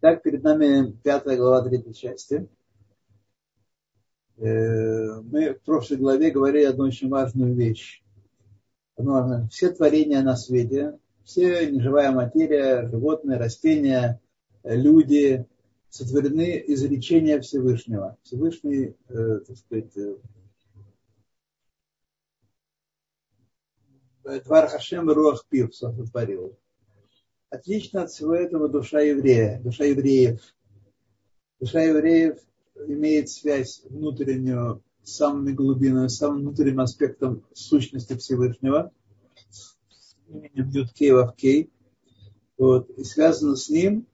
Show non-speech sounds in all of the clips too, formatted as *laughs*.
Так, перед нами пятая глава третьей части. Э, мы в прошлой главе говорили одну очень важную вещь. Все творения на свете, все неживая материя, животные, растения, люди сотворены из речения Всевышнего. Всевышний, э, так сказать, Твар Хашем Руах Пир сотворил. Отлично от всего этого душа еврея, душа евреев. Душа евреев имеет связь внутреннюю с самыми глубинами, с самым внутренним аспектом сущности Всевышнего, именем Юткей Вавкей, вот, и связана с ним.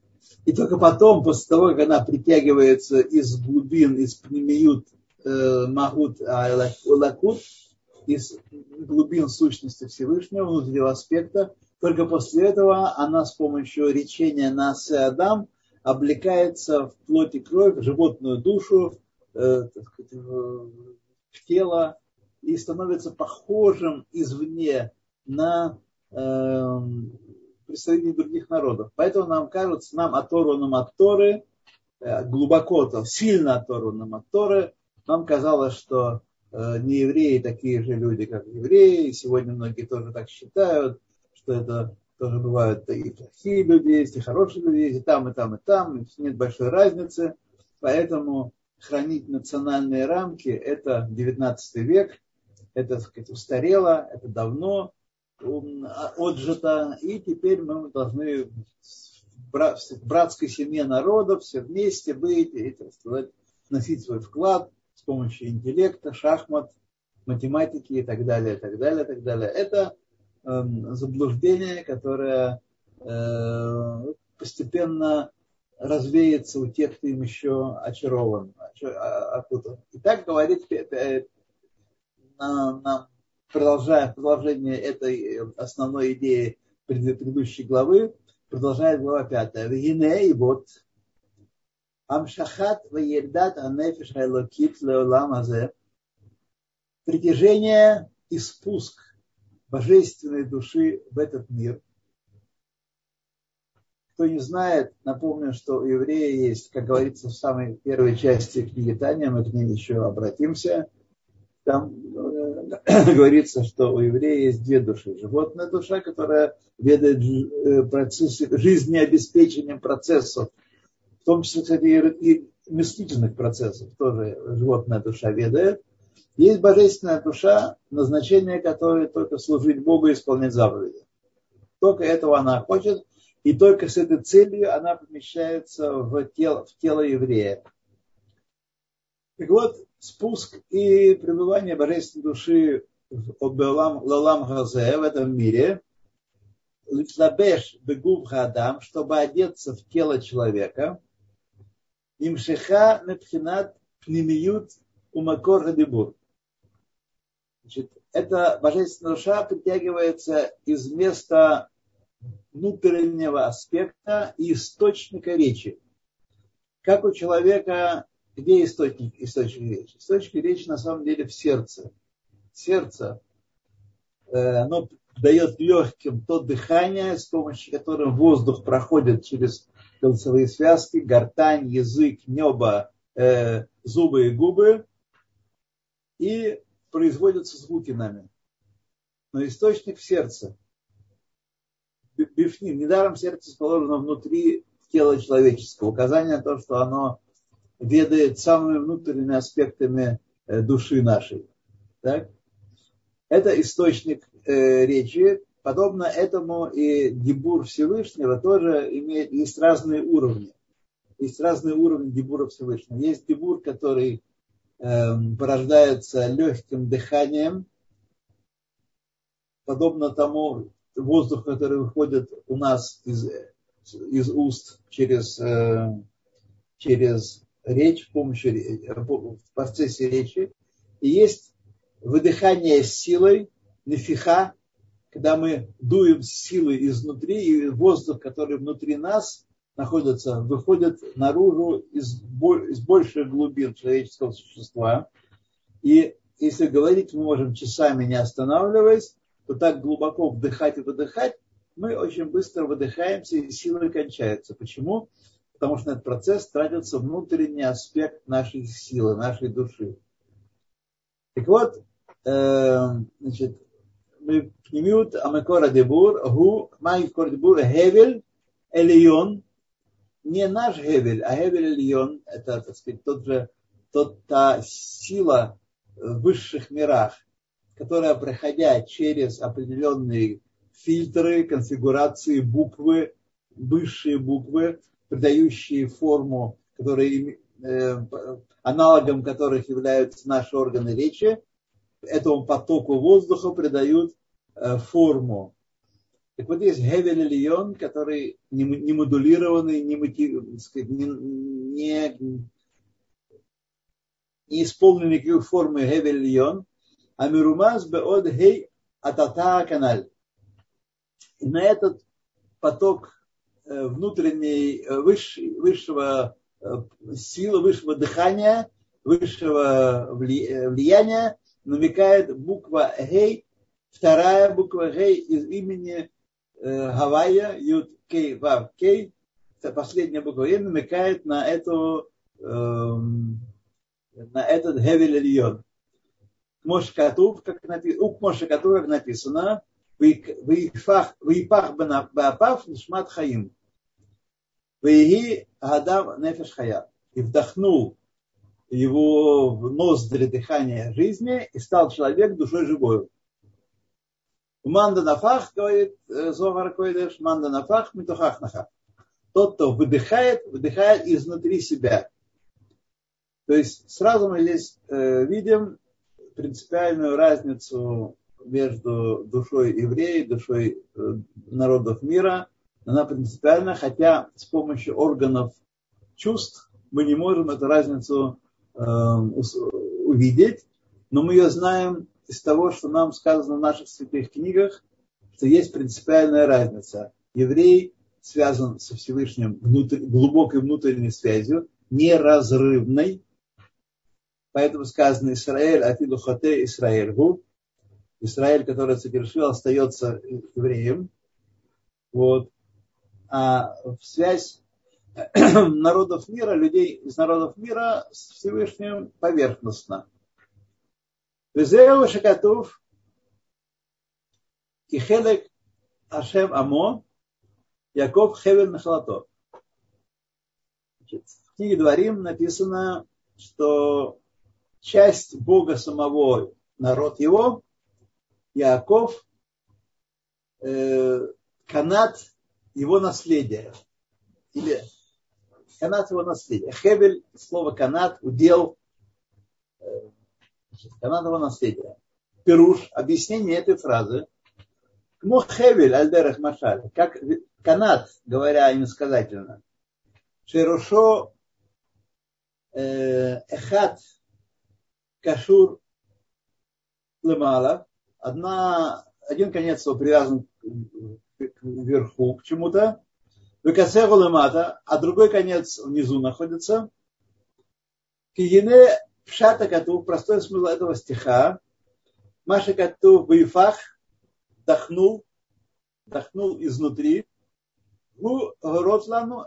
И только потом, после того, как она притягивается из глубин, из пнемиют э, Магут Лакут, из глубин сущности Всевышнего, внутреннего аспекта, только после этого она с помощью речения нас и Адам облекается в плоть и кровь, в животную душу, э, в тело и становится похожим извне на э, представителей других народов. Поэтому нам кажется, нам оторванным от Торы, э, глубоко, сильно оторванным от Торы, нам казалось, что Э, не евреи такие же люди, как евреи. Сегодня многие тоже так считают, что это тоже бывают и плохие люди есть, и хорошие люди есть, и там, и там, и там. И нет большой разницы. Поэтому хранить национальные рамки – это 19 век, это, так сказать, устарело, это давно отжито, и теперь мы должны в братской семье народов все вместе быть и, так сказать, носить свой вклад с помощью интеллекта, шахмат, математики и так далее, и так далее, и так далее. Это заблуждение, которое э, постепенно развеется у тех, кто им еще очарован, окутан. И так говорит, нам, продолжая продолжение этой основной идеи предыдущей главы, продолжает глава пятая. Вегине и вот Амшахат ваердат анефиш айлокит леолам азе. Притяжение и спуск божественной души в этот мир. Кто не знает, напомню, что у еврея есть, как говорится в самой первой части книги Таня, мы к ней еще обратимся. Там э, *coughs* говорится, что у еврея есть две души. Животная душа, которая ведает э, процессы, жизнеобеспечением процессов в том числе, кстати, и мыслительных процессов тоже животная душа ведает. Есть божественная душа, назначение которой только служить Богу и исполнять заповеди. Только этого она хочет, и только с этой целью она помещается в тело, в тело еврея. Так вот, спуск и пребывание божественной души в Лалам Газе, в этом мире, Литлабеш Бегув Гадам, чтобы одеться в тело человека, Имшиха Мепхинат Пнемиют Умакор Хадибур. Значит, эта божественная душа притягивается из места внутреннего аспекта и источника речи. Как у человека, где источник, источник речи? Источник речи на самом деле в сердце. Сердце, э, оно дает легким то дыхание, с помощью которого воздух проходит через голосовые связки, гортань, язык, небо, э, зубы и губы, и производятся звуки нами. Но источник в сердце. Бифним. Недаром сердце расположено внутри тела человеческого. Указание на то, что оно ведает самыми внутренними аспектами э, души нашей. Так? Это источник э, речи, Подобно этому и дебур Всевышнего тоже имеет, есть разные уровни. Есть разные уровни дебура Всевышнего. Есть дебур, который порождается легким дыханием, подобно тому воздух, который выходит у нас из, из уст через, э, через речь, в, помощью, в процессе речи. И есть выдыхание силой, нефиха, когда мы дуем силы изнутри, и воздух, который внутри нас находится, выходит наружу из, из больших глубин человеческого существа. И если говорить мы можем часами не останавливаясь, то так глубоко вдыхать и выдыхать, мы очень быстро выдыхаемся, и силы кончаются. Почему? потому что на этот процесс тратится внутренний аспект нашей силы, нашей души. Так вот, э, значит, мы пнемют амекора дебур, гу, май дебур, хевель, элион, не наш хевель, а хевель элион, это, так сказать, тот же, тот, та сила в высших мирах, которая, проходя через определенные фильтры, конфигурации буквы, высшие буквы, придающие форму, которые, э, аналогом которых являются наши органы речи, этому потоку воздуха придают э, форму. Так вот есть Гевель Ильон, который не, не модулированный, не, не, не, не исполнен никакой формы Гевель Ильон, а Мирумаз Беод Хей Атата Каналь. И на этот поток Э, внутренней э, высшей, высшего э, силы, высшего дыхания, высшего влияния намекает буква Гей, вторая буква Гей из имени Гавайя, Юд Кей Вав Кей, последняя буква Гей намекает на эту эм, на этот Гевель Ильон. Мошкатув, как написано, у Мошкатув, как написано, Вейпах Баапав Нишмат Хаим. Вейги Гадав Нефеш Хая. И вдохнул его в ноздри дыхания жизни и стал человек душой живой. Манда нафах, говорит Зогар Койдеш, манда нафах, митухах нахах. Тот, кто выдыхает, выдыхает изнутри себя. То есть сразу мы здесь э, видим принципиальную разницу между душой еврея и душой э, народов мира. Она принципиальна, хотя с помощью органов чувств мы не можем эту разницу э, увидеть, но мы ее знаем из того, что нам сказано в наших святых книгах, что есть принципиальная разница. Еврей связан со Всевышним внутрь, глубокой внутренней связью, неразрывной. Поэтому сказано Израиль, Афиду Хоте Израиль Гу, Израиль, который совершил, остается евреем. Вот. А в связь *clears throat* народов мира, людей из народов мира с Всевышним поверхностно. Везеу Шакатув Кихелек Ашем Амо Яков Хевель Нахалато. В книге Дворим написано, что часть Бога самого, народ его, Яков, канат его наследия. Или канат его наследия. Хевель, слово канат, удел, канат его наследия. Пируш, объяснение этой фразы. Кмо хевель альдерах машаль, как канат, говоря иносказательно. Шерушо э, эхат кашур лемала, одна, один конец его привязан к верху, к чему-то, выкасеху лемата, а другой конец внизу находится. Кигине пшата кату, простой смысл этого стиха, Маша кату в вдохнул, вдохнул изнутри. Ну, Ротлану,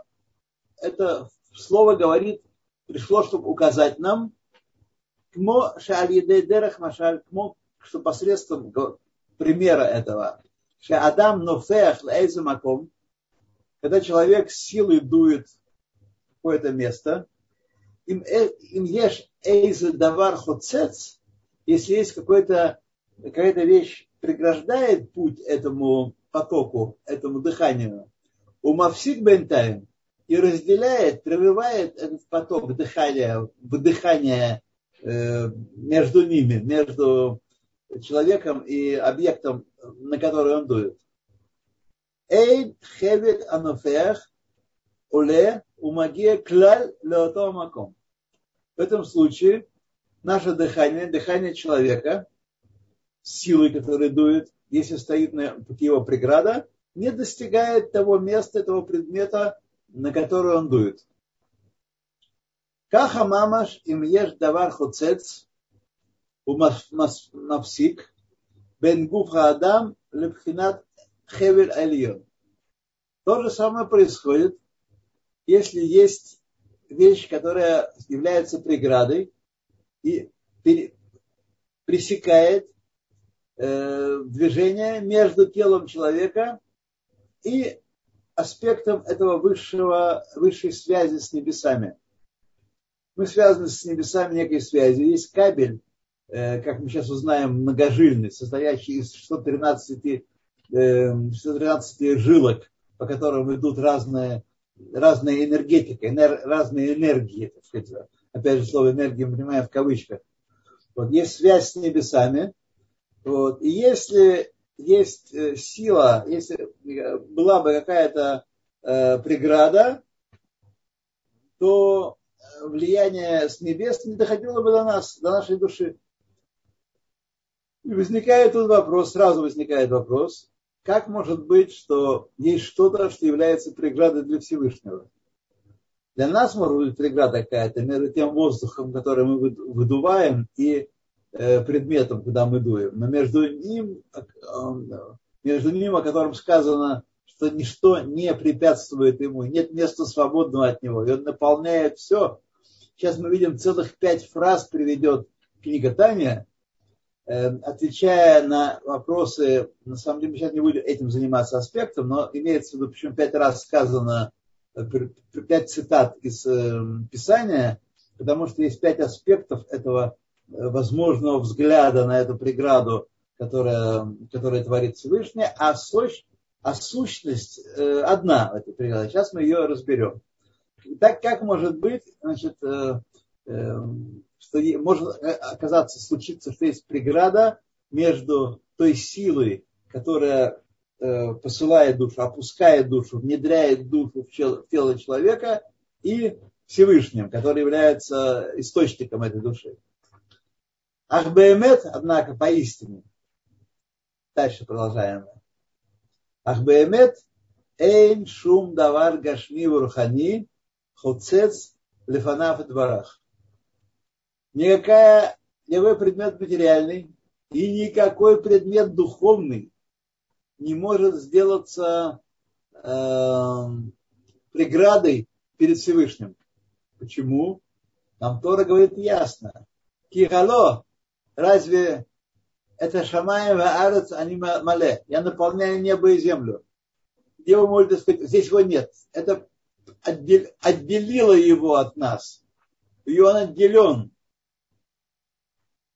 это слово говорит, пришло, чтобы указать нам, кмо шалидей дерах машаль, кмо что посредством примера этого, что Адам нофех маком, когда человек силой дует в какое-то место, им, э, им ешь эйзе давар хоцец, если есть какой-то, какая-то вещь преграждает путь этому потоку, этому дыханию, у Мавсик Бентайм и разделяет, прерывает этот поток дыхания, выдыхания э, между ними, между человеком и объектом, на который он дует. Эйн хевель анофех уле умагия клаль леотомаком. В этом случае наше дыхание, дыхание человека, силы, которые дует, если стоит на пути его преграда, не достигает того места, того предмета, на который он дует. Каха мамаш им еш давар хуцец у нафсик бен гуф адам лепхинат хевель альон. То же самое происходит, если есть вещь, которая является преградой и пресекает э, движение между телом человека и аспектом этого высшего, высшей связи с небесами. Мы связаны с небесами некой связью. Есть кабель, э, как мы сейчас узнаем, многожильный, состоящий из 613, 613 э, жилок, по которым идут разные, разные энергетика, энер, разные энергии, так сказать. Опять же, слово энергия мы понимаем в кавычках. Вот, есть связь с небесами. Вот, и если есть э, сила, если была бы какая-то э, преграда, то влияние с небес не доходило бы до нас, до нашей души. И возникает тут вопрос, сразу возникает вопрос, как может быть, что есть что-то, что является преградой для Всевышнего? Для нас может быть преграда какая-то между тем воздухом, который мы выдуваем, и э, предметом, куда мы дуем. Но между ним, э, между ним, о котором сказано, что ничто не препятствует ему, нет места свободного от него, и он наполняет все. Сейчас мы видим целых пять фраз приведет книга Таня, отвечая на вопросы, на самом деле мы сейчас не будем этим заниматься аспектом, но имеется в виду, почему пять раз сказано, э, пять цитат из Писания, потому что есть пять аспектов этого возможного взгляда на эту преграду, которая, которая творит Всевышний, а, сущ, а сущность э, одна этой преграды. Сейчас мы ее разберем. Так как может быть, значит, э, э, что может оказаться, случиться, что есть преграда между той силой, которая посылает душу, опускает душу, внедряет душу в тело человека, и Всевышним, который является источником этой души. Ахбеемет, однако, поистине. Дальше продолжаем. Ахбеемет, эйн шум давар гашми вурхани, хуцец лефанаф дворах. Никакая, никакой предмет материальный и никакой предмет духовный не может сделаться э, преградой перед Всевышним. Почему? Нам Тора говорит ясно. Кихало, разве это Шамай Арец, они мале. Я наполняю небо и землю. Где вы можете сказать, здесь его нет. Это отделило его от нас. И он отделен.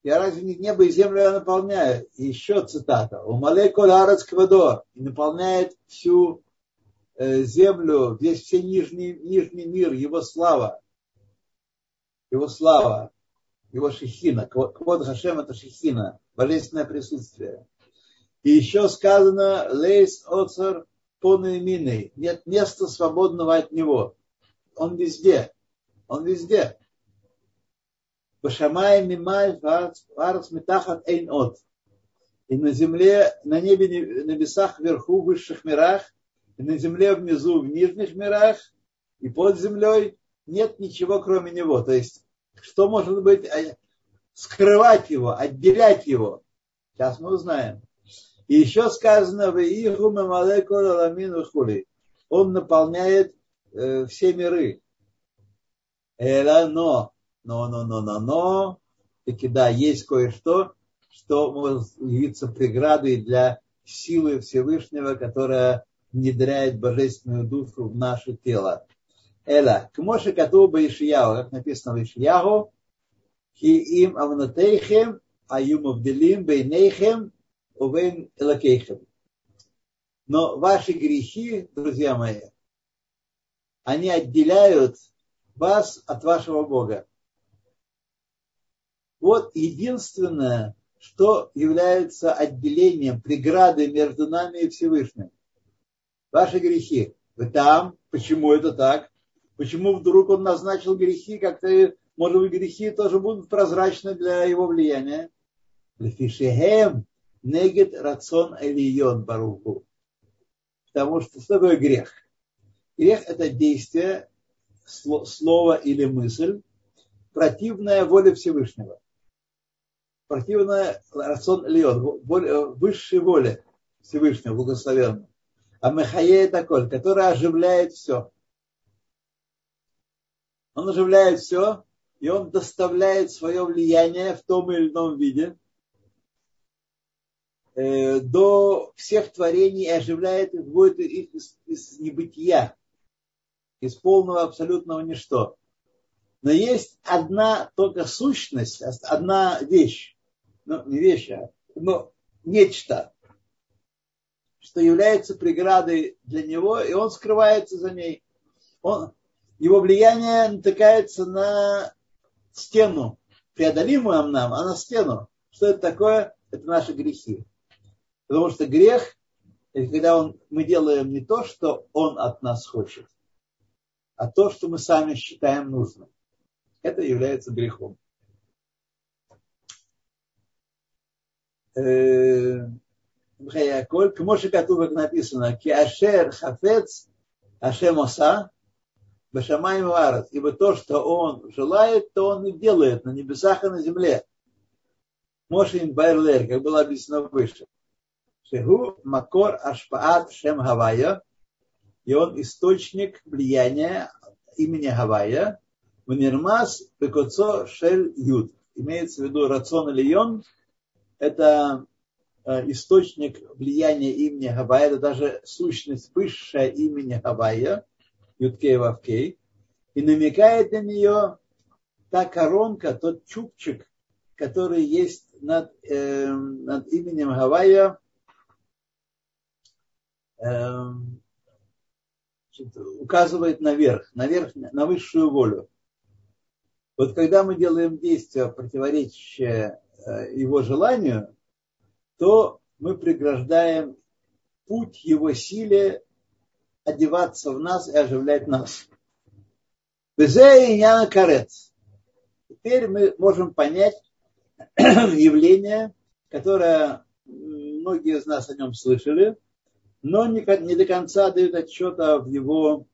Я разве не небо и землю наполняю? Еще цитата. У Малей Коларец Квадор. Наполняет всю э, землю, весь все нижний, нижний мир, его слава. Его слава его шихина. Квод Хашем это шихина, божественное присутствие. И еще сказано лейс оцар понуэминой. Нет места свободного от него. Он везде. Он везде. Башамай мимай варц метахат эйн от. И на земле, на небе, на небесах вверху, в высших мирах, и на земле внизу, в нижних мирах, и под землей нет ничего, кроме него. То есть что может быть э, скрывать его, отделять его? Сейчас мы узнаем. И еще сказано, в он наполняет э, все миры. Эла но, но, но, но, но, но, таки да, есть кое-что, что может явиться преградой для силы Всевышнего, которая внедряет божественную душу в наше тело. Эла, к Моше Катуба Ишияу, как написано в Ишияу, ки им авнатейхем аюм авделим бейнейхем увейн элакейхем. Но ваши грехи, друзья мои, они отделяют вас от вашего Бога. Вот единственное, что является отделением, преградой между нами и Всевышним. Ваши грехи. Вы там, почему это так? Почему вдруг он назначил грехи, как-то, может быть, грехи тоже будут прозрачны для его влияния? Лефишехем негет рацион элион баруху. Потому что что такое грех? Грех – это действие, слово или мысль, противная воле Всевышнего. Противная рацион элион, высшей воле Всевышнего, благословенного. А Махае такой, который оживляет все. Он оживляет все, и он доставляет свое влияние в том или ином виде э, до всех творений и оживляет их, вводит их из, из небытия, из полного абсолютного ничто. Но есть одна только сущность, одна вещь, ну не вещь, а но нечто, что является преградой для него, и он скрывается за ней. Он, его влияние натыкается на стену, преодолимую нам, а на стену. Что это такое? Это наши грехи. Потому что грех, это когда он, мы делаем не то, что он от нас хочет, а то, что мы сами считаем нужным. Это является грехом. Э, Мхаяколь, к Моше Катубек написано, Киашер Хафец Ашем Оса Башамай Варат, ибо то, что он желает, то он и делает на небесах и на земле. Моше Байрлер, как было объяснено выше. Шеху Макор Ашпаат Шем Хавая, и он источник влияния имени Хавая, Ванирмас Пекоцо Шель Юд. Имеется в виду рацион или йон – это э, источник влияния имени Хавая. Это даже сущность высшая имени Хавая Юткей Вавкей, и намекает на нее та коронка, тот чубчик, который есть над, э, над именем Гавайя, э, указывает наверх, наверх, на высшую волю. Вот когда мы делаем действия, противоречащие его желанию, то мы преграждаем путь его силе одеваться в нас и оживлять нас. Безе и карец. Теперь мы можем понять *clears throat* явление, которое многие из нас о нем слышали, но не до конца дают отчета в его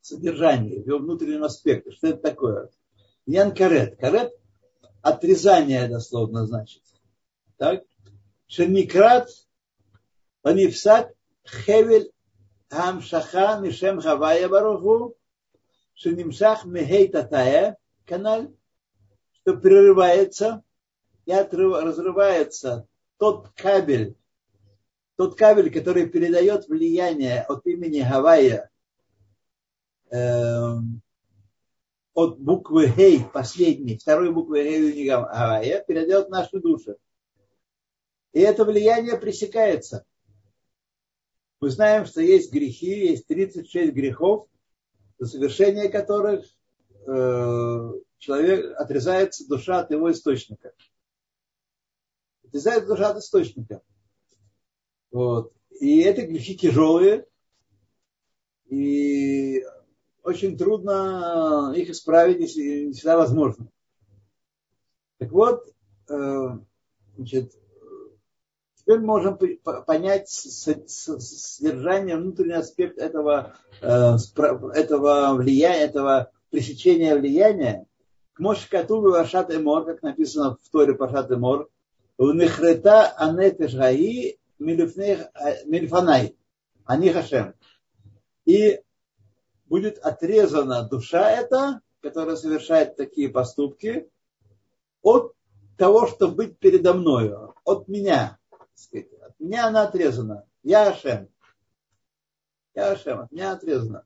содержании, в его внутреннем аспекте. Что это такое? Ян карет. Карет – отрезание дословно значит. Так? Шеникрат панифсат хевель хамшаха мишем хавая баруху шенимшах мехей татая каналь, что прерывается и отрыв, разрывается тот кабель, тот кабель, который передает влияние от имени Гавайя э, от буквы Гей, последней, второй буквы Гей Гавайя, передает нашу душу. И это влияние пресекается. Мы знаем, что есть грехи, есть 36 грехов, за совершение которых э, человек отрезается душа от его источника. Отрезается душа от источника. Вот. И это грехи тяжелые, и очень трудно их исправить, если не всегда возможно. Так вот, э, значит, Теперь можем понять содержание, внутренний аспект этого, э, этого влияния, этого пресечения влияния. К Мошкатулу Вашат Эмор, как написано в Торе Пашат Эмор, в Нехрета Анефеш Гаи Мильфанай, Ани Хашем. И будет отрезана душа эта, которая совершает такие поступки, от того, чтобы быть передо мною, от меня сказать, от меня она отрезана. Я Ашем. Я Ашем, от меня отрезана.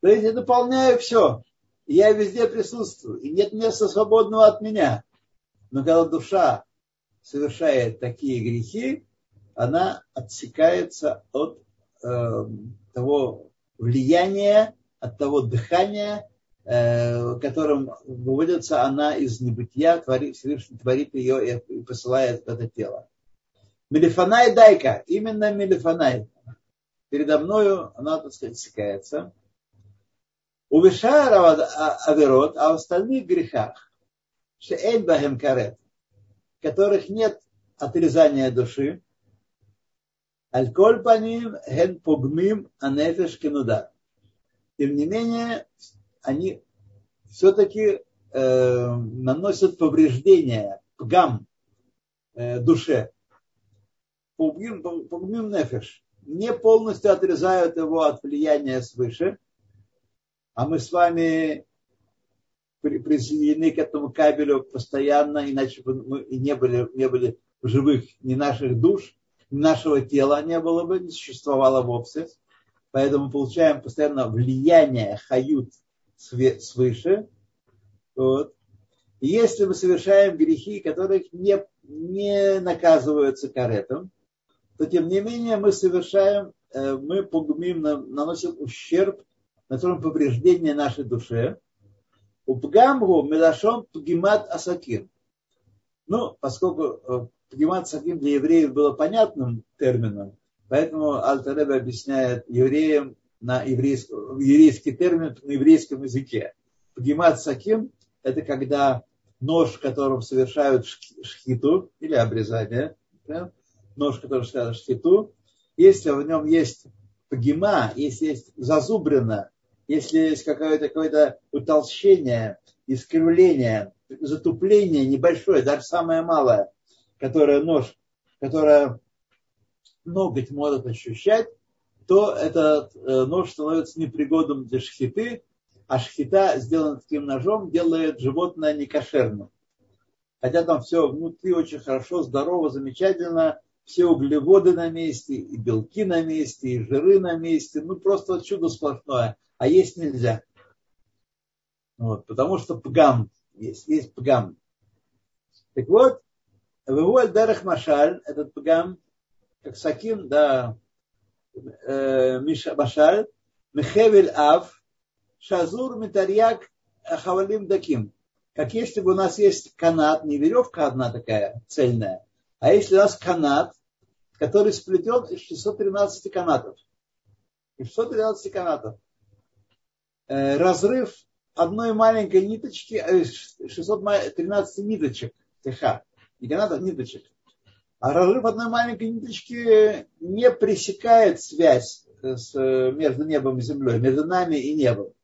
То есть я дополняю все. Я везде присутствую. И нет места свободного от меня. Но когда душа совершает такие грехи, она отсекается от э, того влияния, от того дыхания, э, которым выводится она из небытия, творит, творит ее и посылает это тело. Мелифанай дайка, именно Мелифанай. Передо мною она, так сказать, секается. У Вишара Аверот, а в остальных грехах, Шеэль Бахем Карет, которых нет отрезания души, Аль-Коль Паним Хен Пугмим Анефеш Кенуда. Тем не менее, они все-таки э, наносят повреждения, пгам э, душе. Пугмим нефеш, не полностью отрезают его от влияния свыше, а мы с вами присоединены к этому кабелю постоянно, иначе бы мы и не были, не были живых. Ни наших душ, ни нашего тела не было бы, не существовало вовсе. Поэтому получаем постоянно влияние хают свыше. Вот. Если мы совершаем грехи, которых не, не наказываются каретом, то тем не менее мы совершаем, э, мы погубим, наносим ущерб, наносим повреждение нашей душе. У Пгамгу Мелашом Пгимат Асаким. Ну, поскольку э, Пгимат Асаким для евреев было понятным термином, поэтому Альтаребе объясняет евреям на еврейском, еврейский термин на еврейском языке. Пгимат Саким – это когда нож, которым совершают шхиту или обрезание, да? нож, который совершают шхиту, если в нем есть пагима, если есть зазубрено, если есть какое-то какое утолщение, искривление, затупление небольшое, даже самое малое, которое нож, которое ноготь может ощущать, то этот э, нож становится непригодным для шхиты, а шхита, сделана таким ножом, делает животное некошерным. Хотя там все внутри очень хорошо, здорово, замечательно, все углеводы на месте, и белки на месте, и жиры на месте, ну просто чудо сплошное, а есть нельзя. Вот, потому что пгам есть, есть пгам. Так вот, Выволь Дарах Машаль, этот пгам, как Саким, да, э, Машаль, Мехевель Ав, Шазур Митарьяк Хавалим Даким. Как если бы у нас есть канат, не веревка одна такая цельная, а если у нас канат, который сплетен из 613 канатов. Из 613 канатов. Э, разрыв одной маленькой ниточки, 613 э, ниточек, ТХ, не канатов, ниточек. А разрыв одной маленькой ниточки не пресекает связь с, между небом и землей, между нами и небом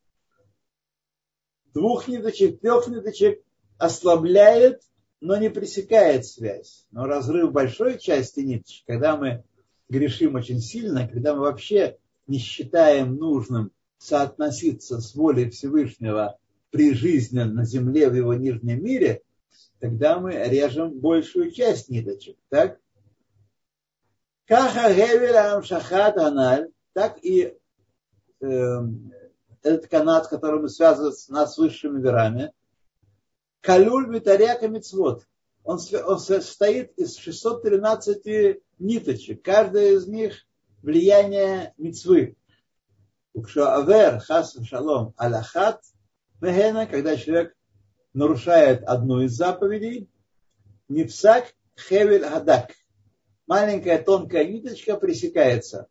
двух ниточек, трех ниточек ослабляет, но не пресекает связь. Но разрыв большой части ниточек, когда мы грешим очень сильно, когда мы вообще не считаем нужным соотноситься с волей Всевышнего при жизни на земле в его нижнем мире, тогда мы режем большую часть ниточек. Так? Каха Гевелам Шахат Аналь, так и э, этот канат, который связывает нас с высшими мирами, Калюль Митаряка Мицвод. Он, состоит из 613 ниточек. Каждая из них влияние мицвы. Укшоавер хас шалом алахат мехена, когда человек нарушает одну из заповедей, нефсак хевель гадак. Маленькая тонкая ниточка пресекается.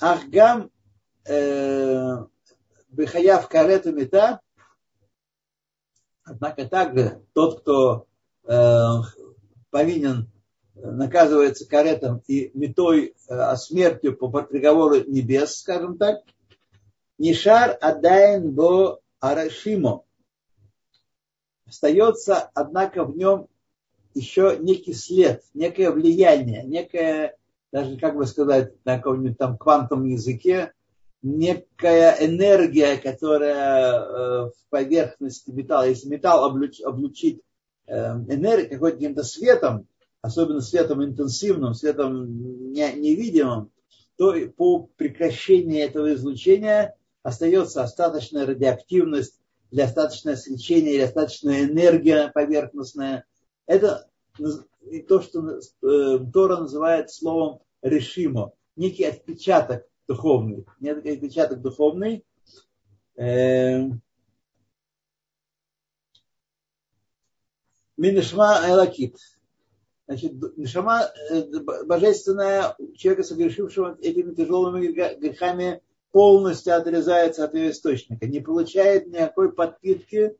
Ахгам Бехаяв карету мета, однако также тот, кто э, повинен, наказывается каретом и метой э, смертью по приговору небес, скажем так, Нишар Адайн Бо Арашимо. Остается, однако, в нем еще некий след, некое влияние, некое, даже, как бы сказать, на каком-нибудь там квантовом языке, некая энергия, которая э, в поверхности металла, если металл облуч, облучить э, энергией, каким-то светом, особенно светом интенсивным, светом невидимым, то по прекращении этого излучения остается остаточная радиоактивность или остаточное свечение, или остаточная энергия поверхностная. Это то, что э, Тора называет словом решимо, некий отпечаток духовный. Нет отпечаток духовный. Эм, Минишма Элакит. Значит, Нишама э, божественная человека, согрешившего этими тяжелыми грехами, полностью отрезается от ее источника, не получает никакой подпитки.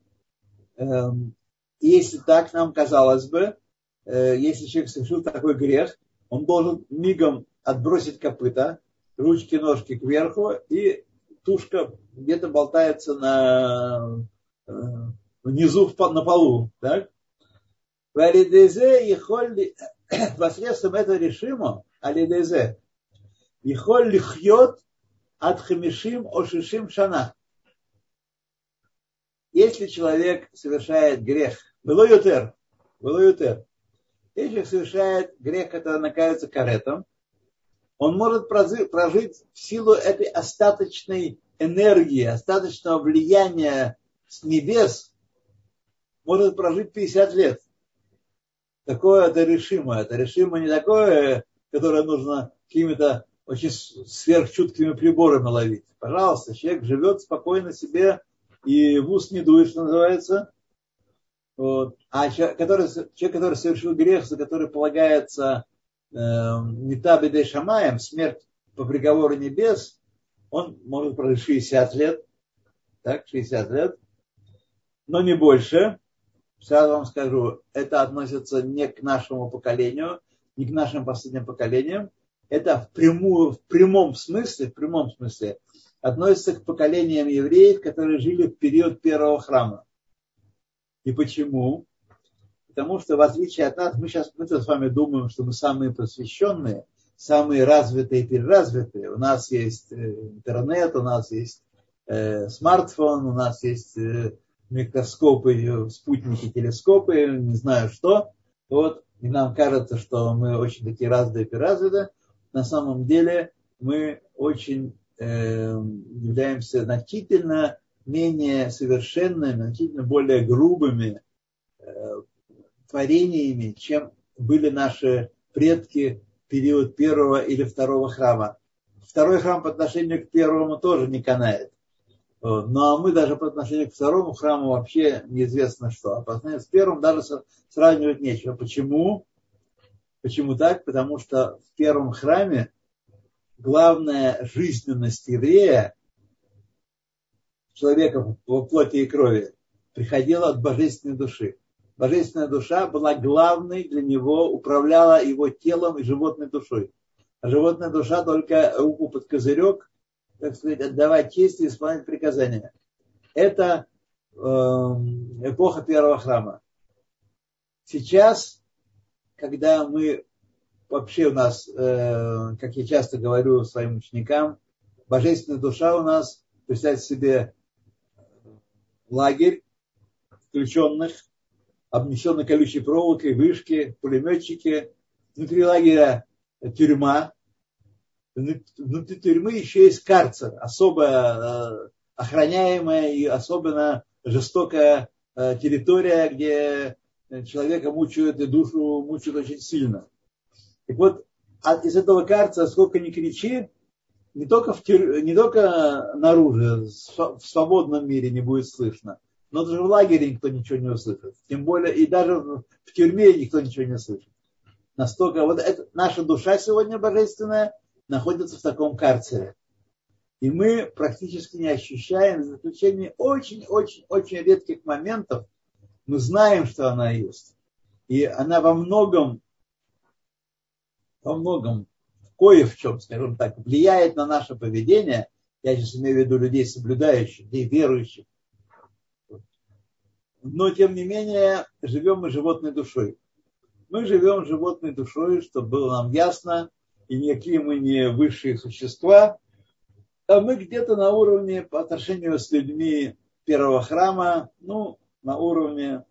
Эм, если так нам казалось бы, э, если человек совершил такой грех, он должен мигом отбросить копыта, ручки, ножки кверху, и тушка где-то болтается на, э, внизу на полу. Так? *coughs* Посредством этого решима, алидезе, и холли хьет от хамишим ошишим шана. Если человек совершает грех, было ютер, было ютер, если человек совершает грех, который наказывается каретом, он может прожить в силу этой остаточной энергии, остаточного влияния с небес, может прожить 50 лет. Такое это решимо. Это решимо не такое, которое нужно какими-то очень сверхчуткими приборами ловить. Пожалуйста, человек живет спокойно себе и в ус не дует, что называется. Вот. А человек который, человек, который совершил грех, за который полагается э, Нитабидей Шамаем, смерть по приговору небес, он может прожить 60 лет, так, 60 лет, но не больше. Сразу вам скажу, это относится не к нашему поколению, не к нашим последним поколениям, это в, прямую, в прямом смысле, в прямом смысле относится к поколениям евреев, которые жили в период первого храма. И почему? Потому что в отличие от нас, мы сейчас мы с вами думаем, что мы самые просвещенные, самые развитые и переразвитые. У нас есть э, интернет, у нас есть э, смартфон, у нас есть э, микроскопы, спутники, телескопы, не знаю что. Вот, и нам кажется, что мы очень такие разные и переразвитые на самом деле мы очень э, являемся значительно менее совершенными, значительно более грубыми э, творениями, чем были наши предки в период первого или второго храма. Второй храм по отношению к первому тоже не канает. Ну а мы даже по отношению к второму храму вообще неизвестно что. А по отношению с первым даже сравнивать нечего. Почему? Почему так? Потому что в первом храме главная жизненность еврея, человека в плоти и крови, приходила от божественной души. Божественная душа была главной для него, управляла его телом и животной душой. А животная душа только руку под козырек, так сказать, отдавать честь и исполнять приказания. Это э, эпоха первого храма. Сейчас когда мы вообще у нас, э, как я часто говорю своим ученикам, божественная душа у нас, представьте себе лагерь включенных, обнесенный колючей проволокой, вышки, пулеметчики, внутри лагеря тюрьма, внутри тюрьмы еще есть карцер, особо э, охраняемая и особенно жестокая э, территория, где человека мучают и душу мучают очень сильно. Так вот, от, из этого карца, сколько ни кричи, не только, в тюр... не только наружу, в свободном мире не будет слышно, но даже в лагере никто ничего не услышит. Тем более и даже в тюрьме никто ничего не слышит. Настолько вот это, наша душа сегодня божественная находится в таком карцере. И мы практически не ощущаем, за исключением очень-очень-очень редких моментов, мы знаем, что она есть. И она во многом, во многом, кое в чем, скажем так, влияет на наше поведение. Я сейчас имею в виду людей соблюдающих, людей верующих. Но, тем не менее, живем мы животной душой. Мы живем животной душой, чтобы было нам ясно, и никакие мы не высшие существа, а мы где-то на уровне по отношению с людьми первого храма, ну, на уровне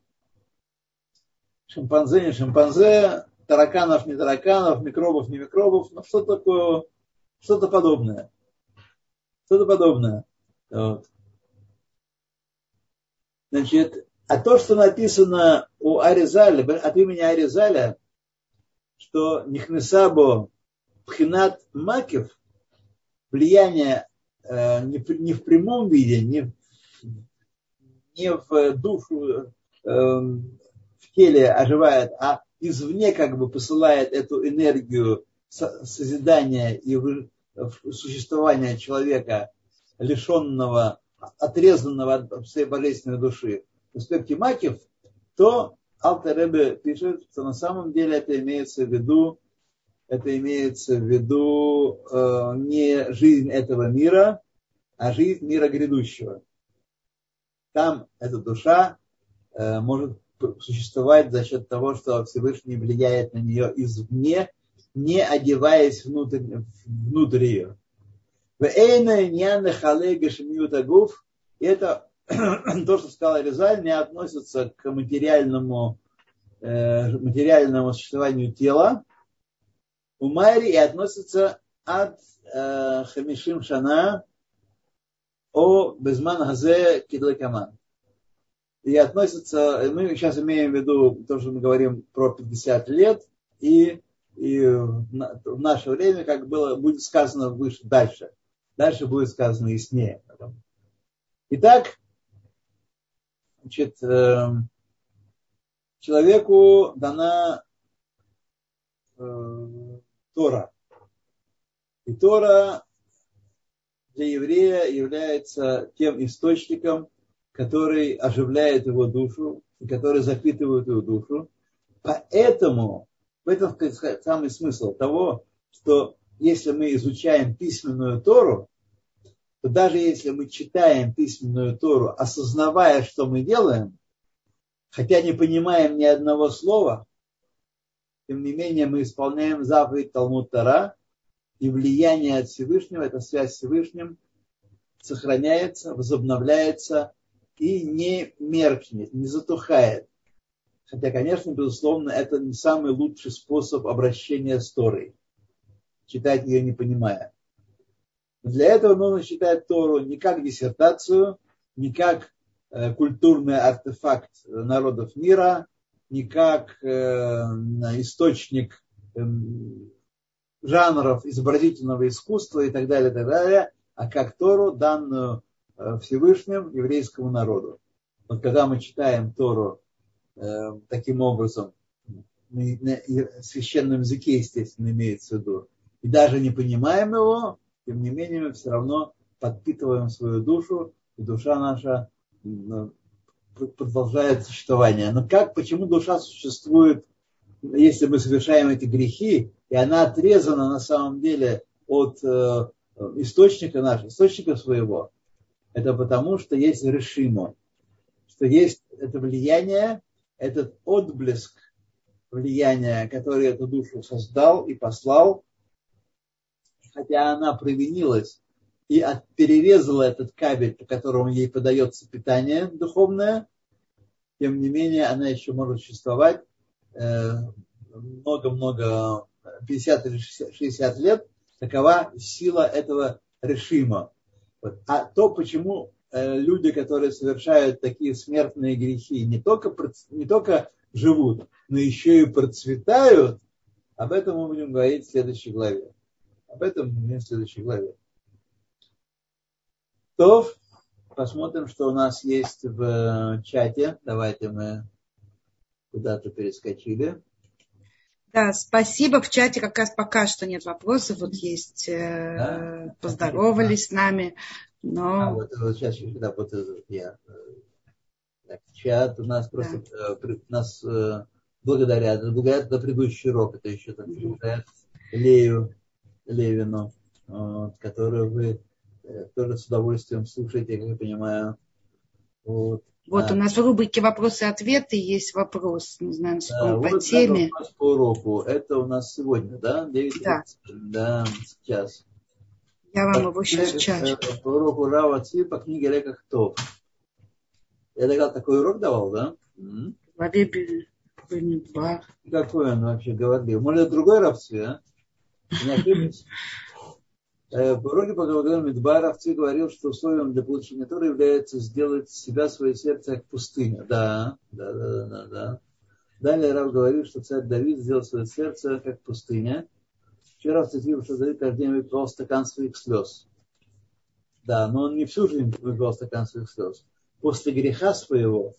шимпанзе, не шимпанзе, тараканов, не тараканов, микробов, не микробов, ну что такое, что-то подобное. Что-то подобное. Вот. Значит, а то, что написано у Аризаля, от имени Аризаля, что Нихнесабо Пхинат Макев, влияние э, не, не в прямом виде, не не в душу, э, в теле оживает, а извне как бы посылает эту энергию созидания и существования человека, лишенного, отрезанного от всей божественной души. В аспекте Макев, то Алтер пишет, что на самом деле это имеется в виду, это имеется в виду э, не жизнь этого мира, а жизнь мира грядущего там эта душа э, может существовать за счет того, что Всевышний влияет на нее извне, не одеваясь внутрь, внутрь ее. Это *clears throat* то, что сказал Резаль, не относится к материальному, э, материальному существованию тела. У Майри относится от э, Хамишим Шана о Безман Хазе Кидлакаман. И относится, мы сейчас имеем в виду то, что мы говорим про 50 лет, и, и в наше время, как было, будет сказано выше, дальше. Дальше будет сказано яснее. Итак, значит, эм, человеку дана э, Тора. И Тора для еврея является тем источником, который оживляет его душу, который запитывает его душу. Поэтому в этом самый смысл того, что если мы изучаем письменную Тору, то даже если мы читаем письменную Тору, осознавая, что мы делаем, хотя не понимаем ни одного слова, тем не менее мы исполняем заповедь Талмуд Тара, и влияние от Всевышнего, эта связь с Всевышним, сохраняется, возобновляется и не меркнет, не затухает. Хотя, конечно, безусловно, это не самый лучший способ обращения с Торой. Читать ее не понимая. Для этого нужно считать Тору не как диссертацию, не как э, культурный артефакт народов мира, не как э, источник э, жанров изобразительного искусства и так далее, и так далее, а как Тору, данную э, Всевышним еврейскому народу. Вот когда мы читаем Тору э, таким образом, на священном языке, естественно, имеется в виду, и даже не понимаем его, тем не менее мы все равно подпитываем свою душу, и душа наша продолжает существование. Но как, почему душа существует, если мы совершаем эти грехи, и она отрезана на самом деле от э, источника нашего, источника своего? Это потому, что есть решимо, что есть это влияние, этот отблеск влияния, который эту душу создал и послал, хотя она провинилась и от, перерезала этот кабель, по которому ей подается питание духовное, тем не менее она еще может существовать много-много, 50 или 60 лет, такова сила этого решима. Вот. А то, почему э, люди, которые совершают такие смертные грехи, не только, не только живут, но еще и процветают, об этом мы будем говорить в следующей главе. Об этом в следующей главе. То посмотрим, что у нас есть в чате. Давайте мы куда-то перескочили. Да, спасибо. В чате как раз пока что нет вопросов. Вот есть, э, да? поздоровались да. с нами. Но... А, вот, вот сейчас да, вот, я, так, чат у нас просто да. э, нас э, благодарят. Благодарят за предыдущий урок. Это еще там mm Лею Левину, вот, которую вы э, тоже с удовольствием слушаете, как я понимаю. Вот, вот а, у нас в рубрике вопросы и ответы есть вопрос, не знаю, да, он вот по теме. По уроку. Это у нас сегодня, да? 9 да. да, сейчас. Я вам его сейчас чат. По уроку Рава Цви по книге Река Кто. Я тогда такой урок давал, да? Какой он вообще говорил? Может, другой Рав Цви, а? Не? Э, в уроке по Мидбар Авци говорил, что условием для получения Торы является сделать себя, свое сердце, как пустыня. Да, да, да, да, да. Далее Рав говорил, что царь Давид сделал свое сердце, как пустыня. Вчера цитировал, что Давид каждый день выпивал стакан своих слез. Да, но он не всю жизнь выпивал стакан своих слез. После греха своего,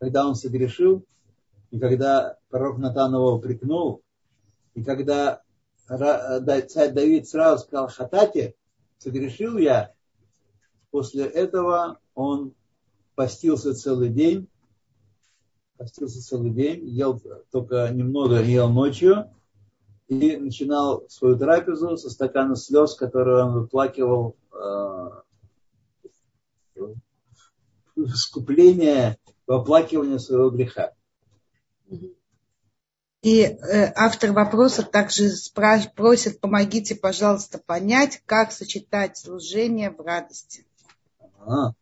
когда он согрешил, и когда пророк Натан его упрекнул, и когда царь Давид сразу сказал Хатате, согрешил я. После этого он постился целый день, постился целый день, ел только немного, ел ночью и начинал свою трапезу со стакана слез, которые он выплакивал э, искупление, в оплакивание своего греха. И э, автор вопроса также спраш- просит, помогите, пожалуйста, понять, как сочетать служение в радости. А,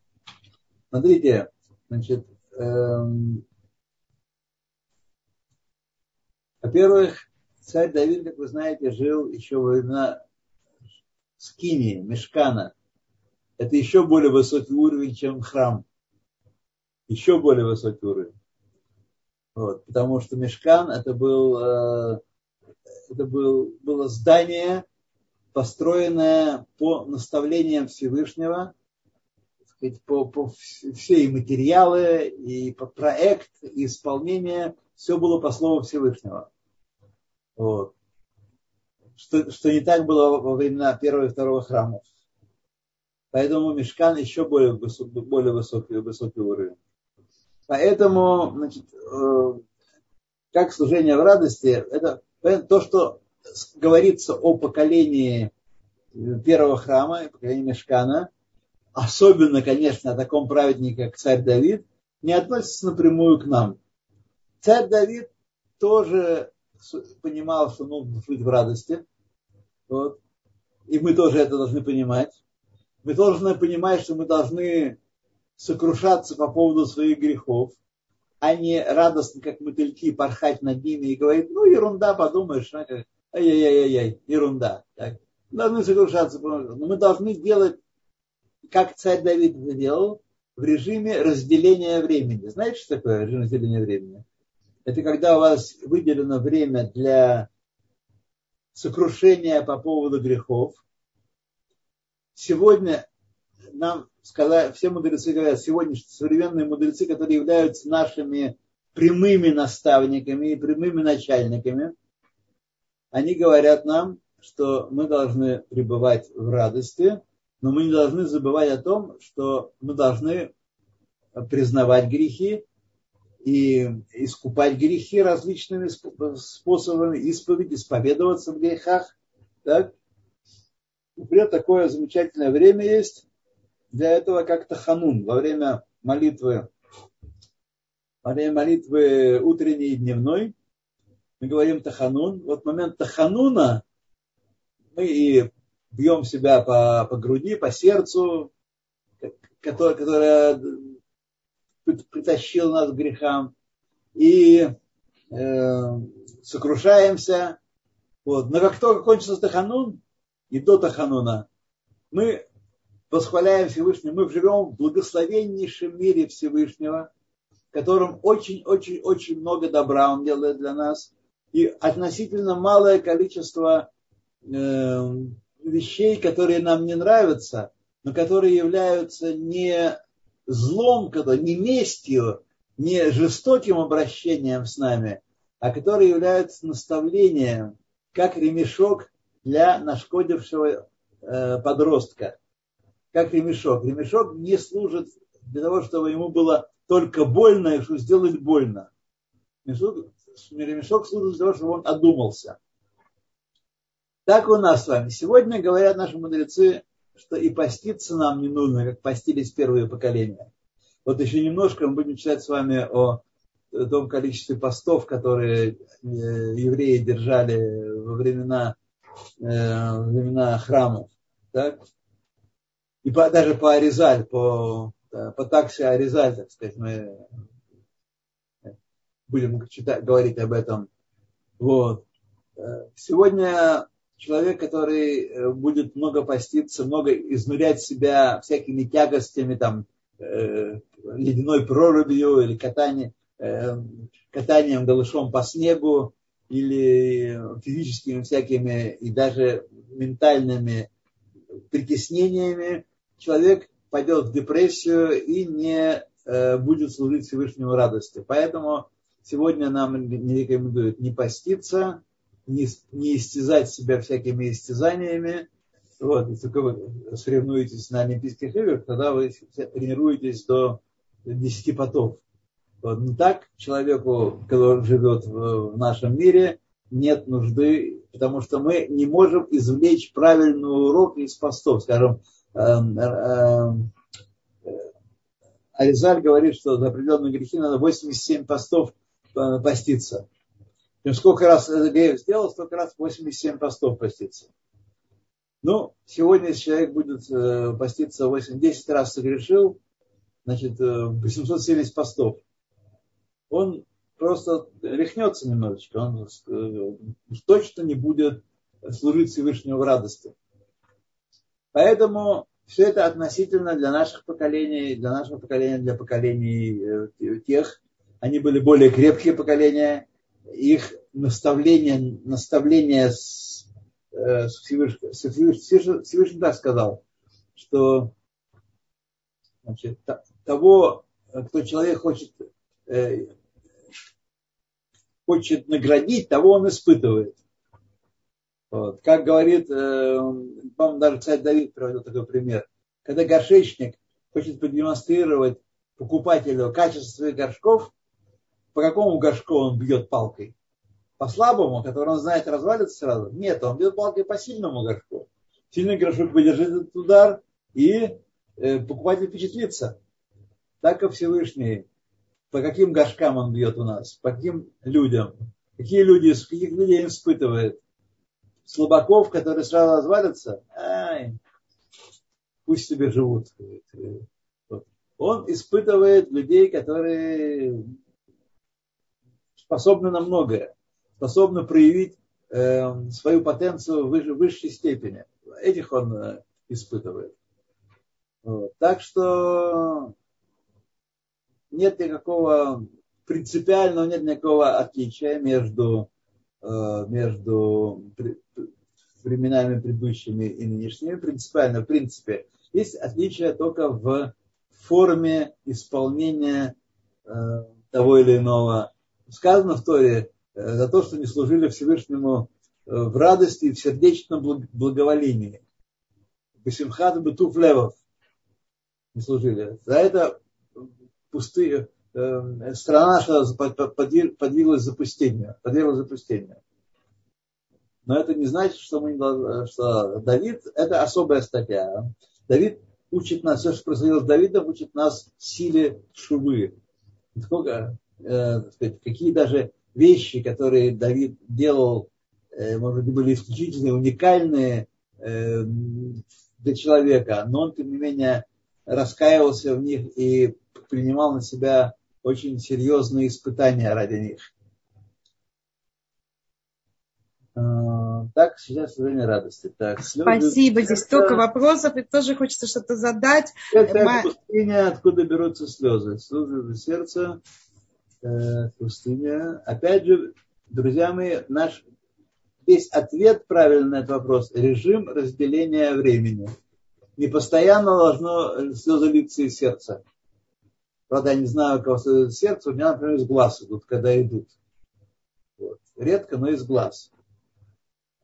смотрите, значит, эм, во-первых, царь Давид, как вы знаете, жил еще во времена Скинии, Мешкана. Это еще более высокий уровень, чем храм. Еще более высокий уровень. Вот, потому что Мешкан это был, э, это был, было здание, построенное по наставлениям Всевышнего, сказать, по, по все и материалы, и по проект, и исполнение, все было по слову Всевышнего. Вот. Что, что не так было во времена первого и второго храмов. Поэтому мешкан еще более, более высокий, высокий уровень. Поэтому, значит, э, как служение в радости, это то, что говорится о поколении первого храма, поколении Мешкана, особенно, конечно, о таком праведнике, как царь Давид, не относится напрямую к нам. Царь Давид тоже понимал, что нужно жить в радости. Вот. И мы тоже это должны понимать. Мы должны понимать, что мы должны сокрушаться по поводу своих грехов, а не радостно, как мотыльки, порхать над ними и говорить, ну, ерунда, подумаешь, ай-яй-яй-яй, ерунда. Так. Должны сокрушаться, но мы должны делать, как царь Давид это делал, в режиме разделения времени. Знаете, что такое режим разделения времени? Это когда у вас выделено время для сокрушения по поводу грехов. Сегодня нам сказали, все мудрецы говорят, сегодня современные мудрецы, которые являются нашими прямыми наставниками и прямыми начальниками, они говорят нам, что мы должны пребывать в радости, но мы не должны забывать о том, что мы должны признавать грехи и искупать грехи различными способами, исповедь, исповедоваться в грехах. Так? Например, такое замечательное время есть, для этого как таханун во время молитвы, во время молитвы утренней и дневной. Мы говорим таханун. Вот момент тахануна мы и бьем себя по, по груди, по сердцу, которое, которое притащил нас к грехам, и э, сокрушаемся. Вот. Но как только кончится Таханун, и до Тахануна, мы восхваляем Всевышнего, мы живем в благословеннейшем мире Всевышнего, в котором очень-очень-очень много добра Он делает для нас, и относительно малое количество э, вещей, которые нам не нравятся, но которые являются не злом, не местью, не жестоким обращением с нами, а которые являются наставлением, как ремешок для нашкодившего э, подростка как ремешок. Ремешок не служит для того, чтобы ему было только больно и чтобы сделать больно. Ремешок, служит для того, чтобы он одумался. Так у нас с вами. Сегодня говорят наши мудрецы, что и поститься нам не нужно, как постились первые поколения. Вот еще немножко мы будем читать с вами о том количестве постов, которые э, евреи держали во времена, э, во времена храмов. Так? И по, даже по Аризаль, по, по такси Аризаль, так сказать, мы будем читать, говорить об этом. Вот. Сегодня человек, который будет много поститься, много изнурять себя всякими тягостями, там, э, ледяной прорубью или катание, э, катанием голышом по снегу, или физическими всякими и даже ментальными притеснениями, человек пойдет в депрессию и не э, будет служить Всевышнему радости. Поэтому сегодня нам не рекомендуют не поститься, не, не истязать себя всякими истязаниями. Вот, если вы соревнуетесь на Олимпийских играх, тогда вы тренируетесь до 10 потов. Вот. Но так человеку, который живет в, в нашем мире, нет нужды, потому что мы не можем извлечь правильный урок из постов. Скажем, Аризаль говорит, что за определенные грехи надо 87 постов э, поститься. Чем сколько раз Геев сделал, столько раз 87 постов постится. Ну, сегодня, человек будет э, поститься 8-10 раз согрешил, значит, 870 постов, он просто рехнется немножечко, он точно не будет служить Всевышнему в радости. Поэтому все это относительно для наших поколений, для нашего поколения, для поколений э, тех, они были более крепкие поколения, их наставление, наставление с, э, с Всевышним, Всевышний так сказал, что значит, того, кто человек хочет, э, хочет наградить, того он испытывает. Вот. Как говорит, э, по-моему, даже царь Давид приводил такой пример. Когда горшечник хочет продемонстрировать покупателю качество своих горшков, по какому горшку он бьет палкой? По слабому, который он знает развалится сразу? Нет, он бьет палкой по сильному горшку. Сильный горшок выдержит этот удар, и э, покупатель впечатлится. Так и Всевышний. По каким горшкам он бьет у нас? По каким людям? Какие люди, каких людей он испытывает? Слабаков, которые сразу развалятся, ай, пусть себе живут. Он испытывает людей, которые способны на многое, способны проявить э, свою потенцию в высшей степени. Этих он э, испытывает. Вот. Так что нет никакого принципиального, нет никакого отличия между Э, между временами предыдущими и нынешними. Принципиально, в принципе, есть отличие только в форме исполнения э, того или иного. Сказано в Торе э, за то, что не служили Всевышнему в радости и в сердечном благоволении. Бесимхат бетуф левов не служили. За это пустые, Эм, страна подвиглась запустению, подверглась запустению. Но это не значит, что, мы, что Давид, это особая статья. Давид учит нас, все, что происходило с Давидом, учит нас силе шубы. Сколько, э, сказать, какие даже вещи, которые Давид делал, э, может быть, были исключительные, уникальные э, для человека, но он, тем не менее, раскаивался в них и принимал на себя очень серьезные испытания ради них. А, так, сейчас время радости. Так, слезы, Спасибо, здесь это, столько вопросов, и тоже хочется что-то задать. Это Ма... пустыня, откуда берутся слезы. Слезы за сердце, э, пустыня. Опять же, друзья мои, наш весь ответ правильный на этот вопрос – режим разделения времени. Не постоянно должно слезы литься из сердца. Правда, я не знаю, у кого сердце, у меня, например, из глаз идут, когда идут. Вот. Редко, но из глаз.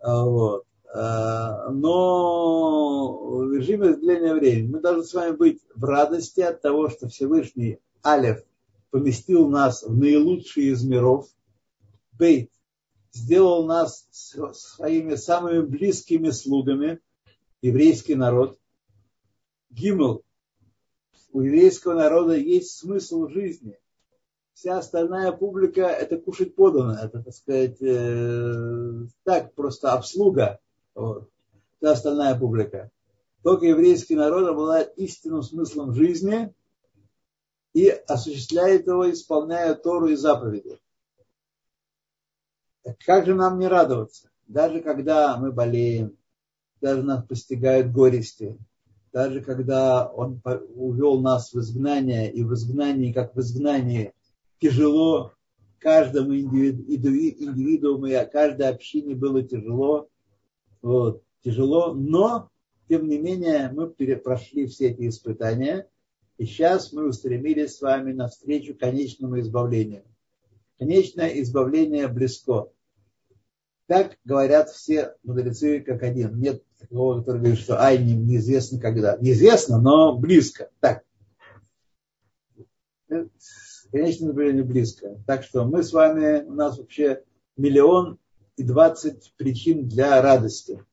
А, вот. А, но в режиме разделения времени мы должны с вами быть в радости от того, что Всевышний Алев поместил нас в наилучший из миров. Бейт сделал нас своими самыми близкими слугами, еврейский народ. Гимл у еврейского народа есть смысл жизни. Вся остальная публика это кушать подано, это, так сказать, э, так просто обслуга. Вот. Вся остальная публика. Только еврейский народ обладает истинным смыслом жизни и осуществляет его, исполняя Тору и заповеди. Как же нам не радоваться? Даже когда мы болеем, даже нас постигают горести, даже когда он увел нас в изгнание, и в изгнании, как в изгнании, тяжело каждому индивидууму и каждой общине было тяжело, вот, тяжело, но, тем не менее, мы прошли все эти испытания, и сейчас мы устремились с вами навстречу конечному избавлению. Конечное избавление близко. Так говорят все мудрецы как один. Нет такого, который говорит, что ай, не, неизвестно когда. Неизвестно, но близко. Так. Конечно, наблюдение близко. Так что мы с вами, у нас вообще миллион и двадцать причин для радости.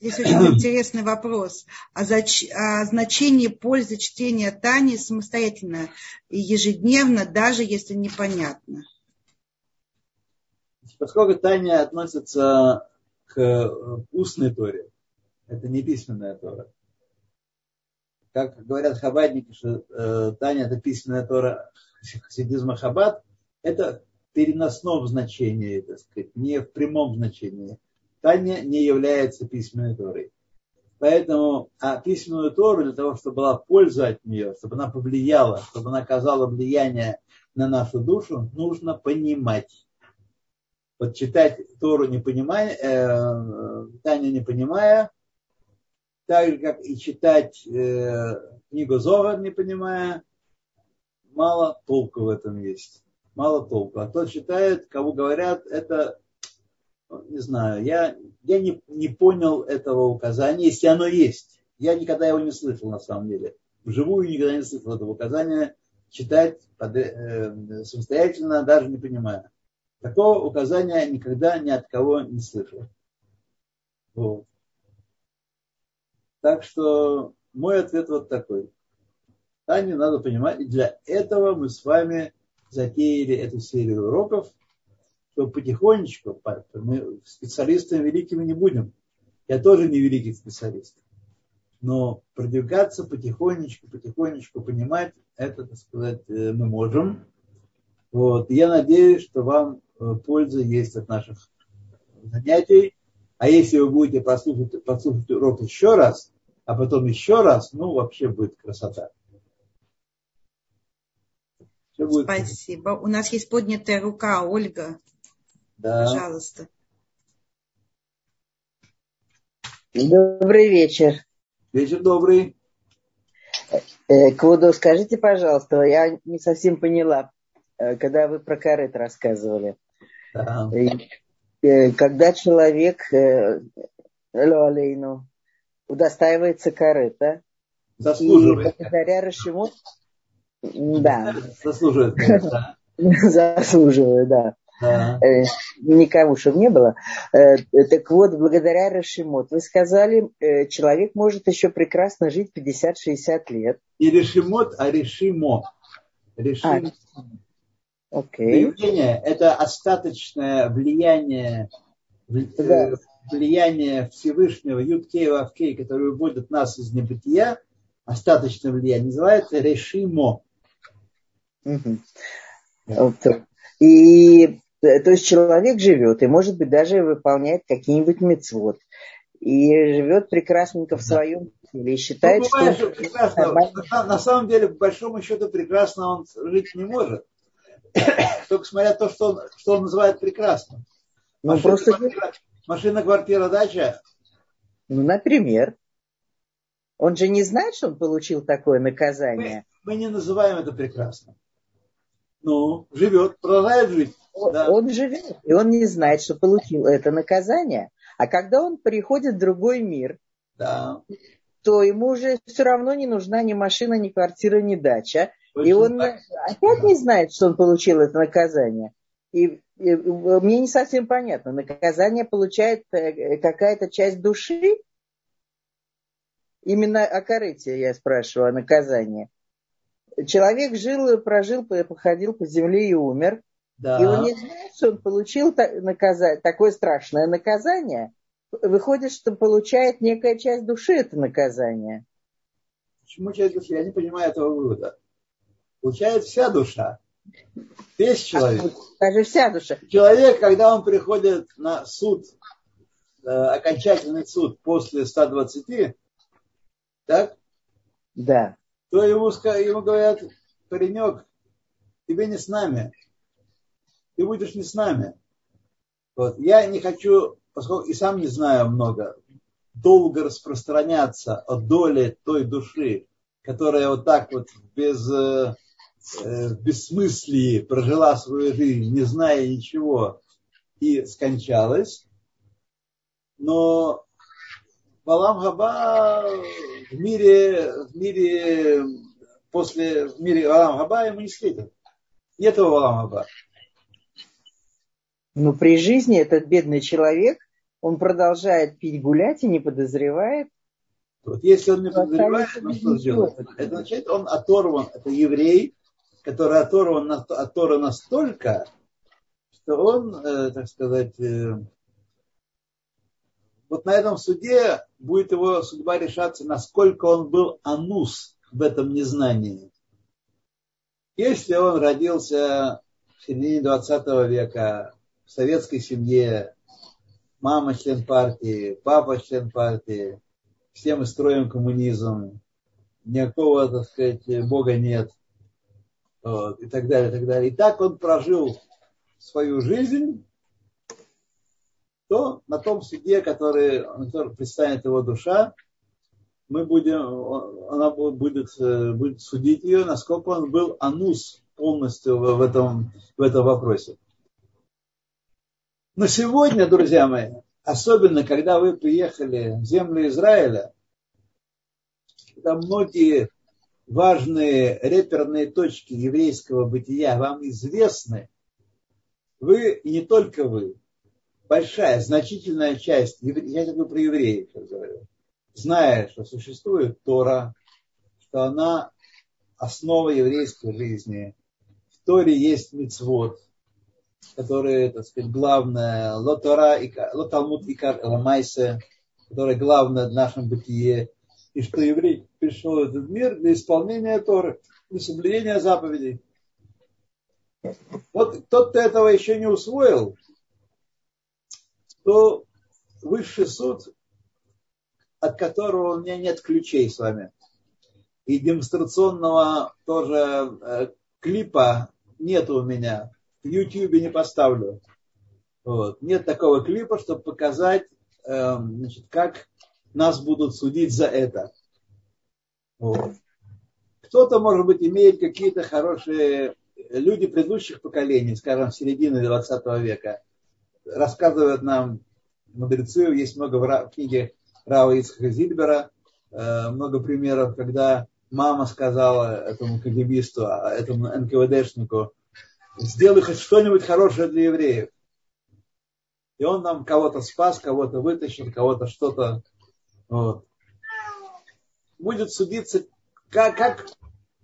Здесь очень *clears throat* интересный вопрос. А, зач... а значение пользы чтения Тани самостоятельно и ежедневно, даже если непонятно? Поскольку Таня относится к э, устной Торе, это не письменная Тора. Как говорят хабадники, что э, Таня это письменная Тора хасидизма Хабад, это переносном значении, так сказать, не в прямом значении. Таня не является письменной Торой. Поэтому а письменную Тору для того, чтобы была польза от нее, чтобы она повлияла, чтобы она оказала влияние на нашу душу, нужно понимать. Вот читать Тору не понимая, э, Таня не понимая, так же, как и читать э, книгу Зовар не понимая, мало толку в этом есть мало толку. А тот считает, кого говорят, это, не знаю, я, я не, не понял этого указания, если оно есть. Я никогда его не слышал на самом деле. Вживую никогда не слышал этого указания читать под, э, самостоятельно, даже не понимая. Такого указания никогда ни от кого не слышал. Вот. Так что мой ответ вот такой. Таню надо понимать, и для этого мы с вами затеяли эту серию уроков, чтобы потихонечку, мы специалистами великими не будем. Я тоже не великий специалист. Но продвигаться потихонечку, потихонечку, понимать, это, так сказать, э, мы можем. Вот. я надеюсь, что вам польза есть от наших занятий. А если вы будете послушать, послушать урок еще раз, а потом еще раз, ну, вообще будет красота. Все будет... Спасибо. У нас есть поднятая рука, Ольга. Да. Пожалуйста. Добрый вечер. Вечер добрый. Э, Квудо, скажите, пожалуйста, я не совсем поняла, э, когда вы про карет рассказывали. Да. Э, когда человек, Лолейну, удостаивается карета, Заслуживает. и благодаря Рашиму да. Заслуживает, конечно. *laughs* Заслуживаю, да. Да. Э, никому, чтобы не было. Э, так вот, благодаря Рашимот, вы сказали, человек может еще прекрасно жить 50-60 лет. И Решимот, а Решимо. Решим. А, окей. Влияние, это остаточное влияние, да. влияние Всевышнего Юткей Вавкей, который выводит нас из небытия, остаточное влияние, называется Решимо. И то есть человек живет и, может быть, даже выполняет какие-нибудь мецвод. И живет прекрасненько в своем теле. И считает, ну, бывает, что... Прекрасно. На, на самом деле, по большому счету, прекрасно он жить не может. *coughs* Только смотря то, что он, что он называет прекрасным. Ну, машина, просто... квартира, машина, квартира, дача. Ну, например. Он же не знает, что он получил такое наказание. Мы, мы не называем это прекрасным. Ну, живет, продолжает жить. Он, да. он живет, и он не знает, что получил это наказание. А когда он приходит в другой мир, да. то ему уже все равно не нужна ни машина, ни квартира, ни дача. Очень и он так. опять не знает, что он получил это наказание. И, и мне не совсем понятно, наказание получает э, какая-то часть души? Именно о корыте я спрашиваю, о наказании человек жил, прожил, походил по земле и умер. Да. И он не знает, что он получил наказание, такое страшное наказание. Выходит, что получает некая часть души это наказание. Почему часть души? Я не понимаю этого вывода. Получает вся душа. Весь а человек. Даже вся душа. Человек, когда он приходит на суд, э, окончательный суд после 120, так? Да то ему, ему говорят, паренек, тебе не с нами. Ты будешь не с нами. Вот. Я не хочу, поскольку и сам не знаю много, долго распространяться о доле той души, которая вот так вот без, э в бессмыслии прожила свою жизнь, не зная ничего, и скончалась. Но Балам Хаба в мире, в мире после в мире Балам Хаба ему не светит. Нет его Балам Хаба. Но при жизни этот бедный человек он продолжает пить, гулять и не подозревает. Вот если он не подозревает, он что сделает? Это значит, он оторван, это еврей, который оторван от Тора настолько, что он, э, так сказать, э, вот на этом суде будет его судьба решаться, насколько он был анус в этом незнании. Если он родился в середине 20 века в советской семье, мама член партии, папа член партии, все мы строим коммунизм, никакого, так сказать, Бога нет, вот, и так далее, и так далее. И так он прожил свою жизнь, то на том суде, который, который предстанет его душа, мы будем, она будет, будет судить ее, насколько он был анус полностью в этом, в этом вопросе. Но сегодня, друзья мои, особенно когда вы приехали в землю Израиля, там многие важные реперные точки еврейского бытия вам известны, вы, и не только вы, большая, значительная часть, я говорю про евреев сейчас говорю, зная, что существует Тора, что она основа еврейской жизни, в Торе есть мицвод, которые, так сказать, главное, лотора, лоталмут икар эламайсе, которое главное в нашем бытие, и что еврей пришел в этот мир для исполнения Торы, для соблюдения заповедей. Вот тот, кто этого еще не усвоил, то высший суд, от которого у меня нет ключей с вами, и демонстрационного тоже э, клипа нет у меня, в YouTube не поставлю. Вот. Нет такого клипа, чтобы показать, э, значит, как нас будут судить за это. Вот. Кто-то, может быть, имеет какие-то хорошие люди предыдущих поколений, скажем, середины 20 века, рассказывают нам мудрецы, есть много в книге Рава Ицхака Зильбера, э, много примеров, когда мама сказала этому КГБисту, а, этому НКВДшнику, сделай хоть что-нибудь хорошее для евреев. И он нам кого-то спас, кого-то вытащил, кого-то что-то. Вот. Будет судиться, как, как,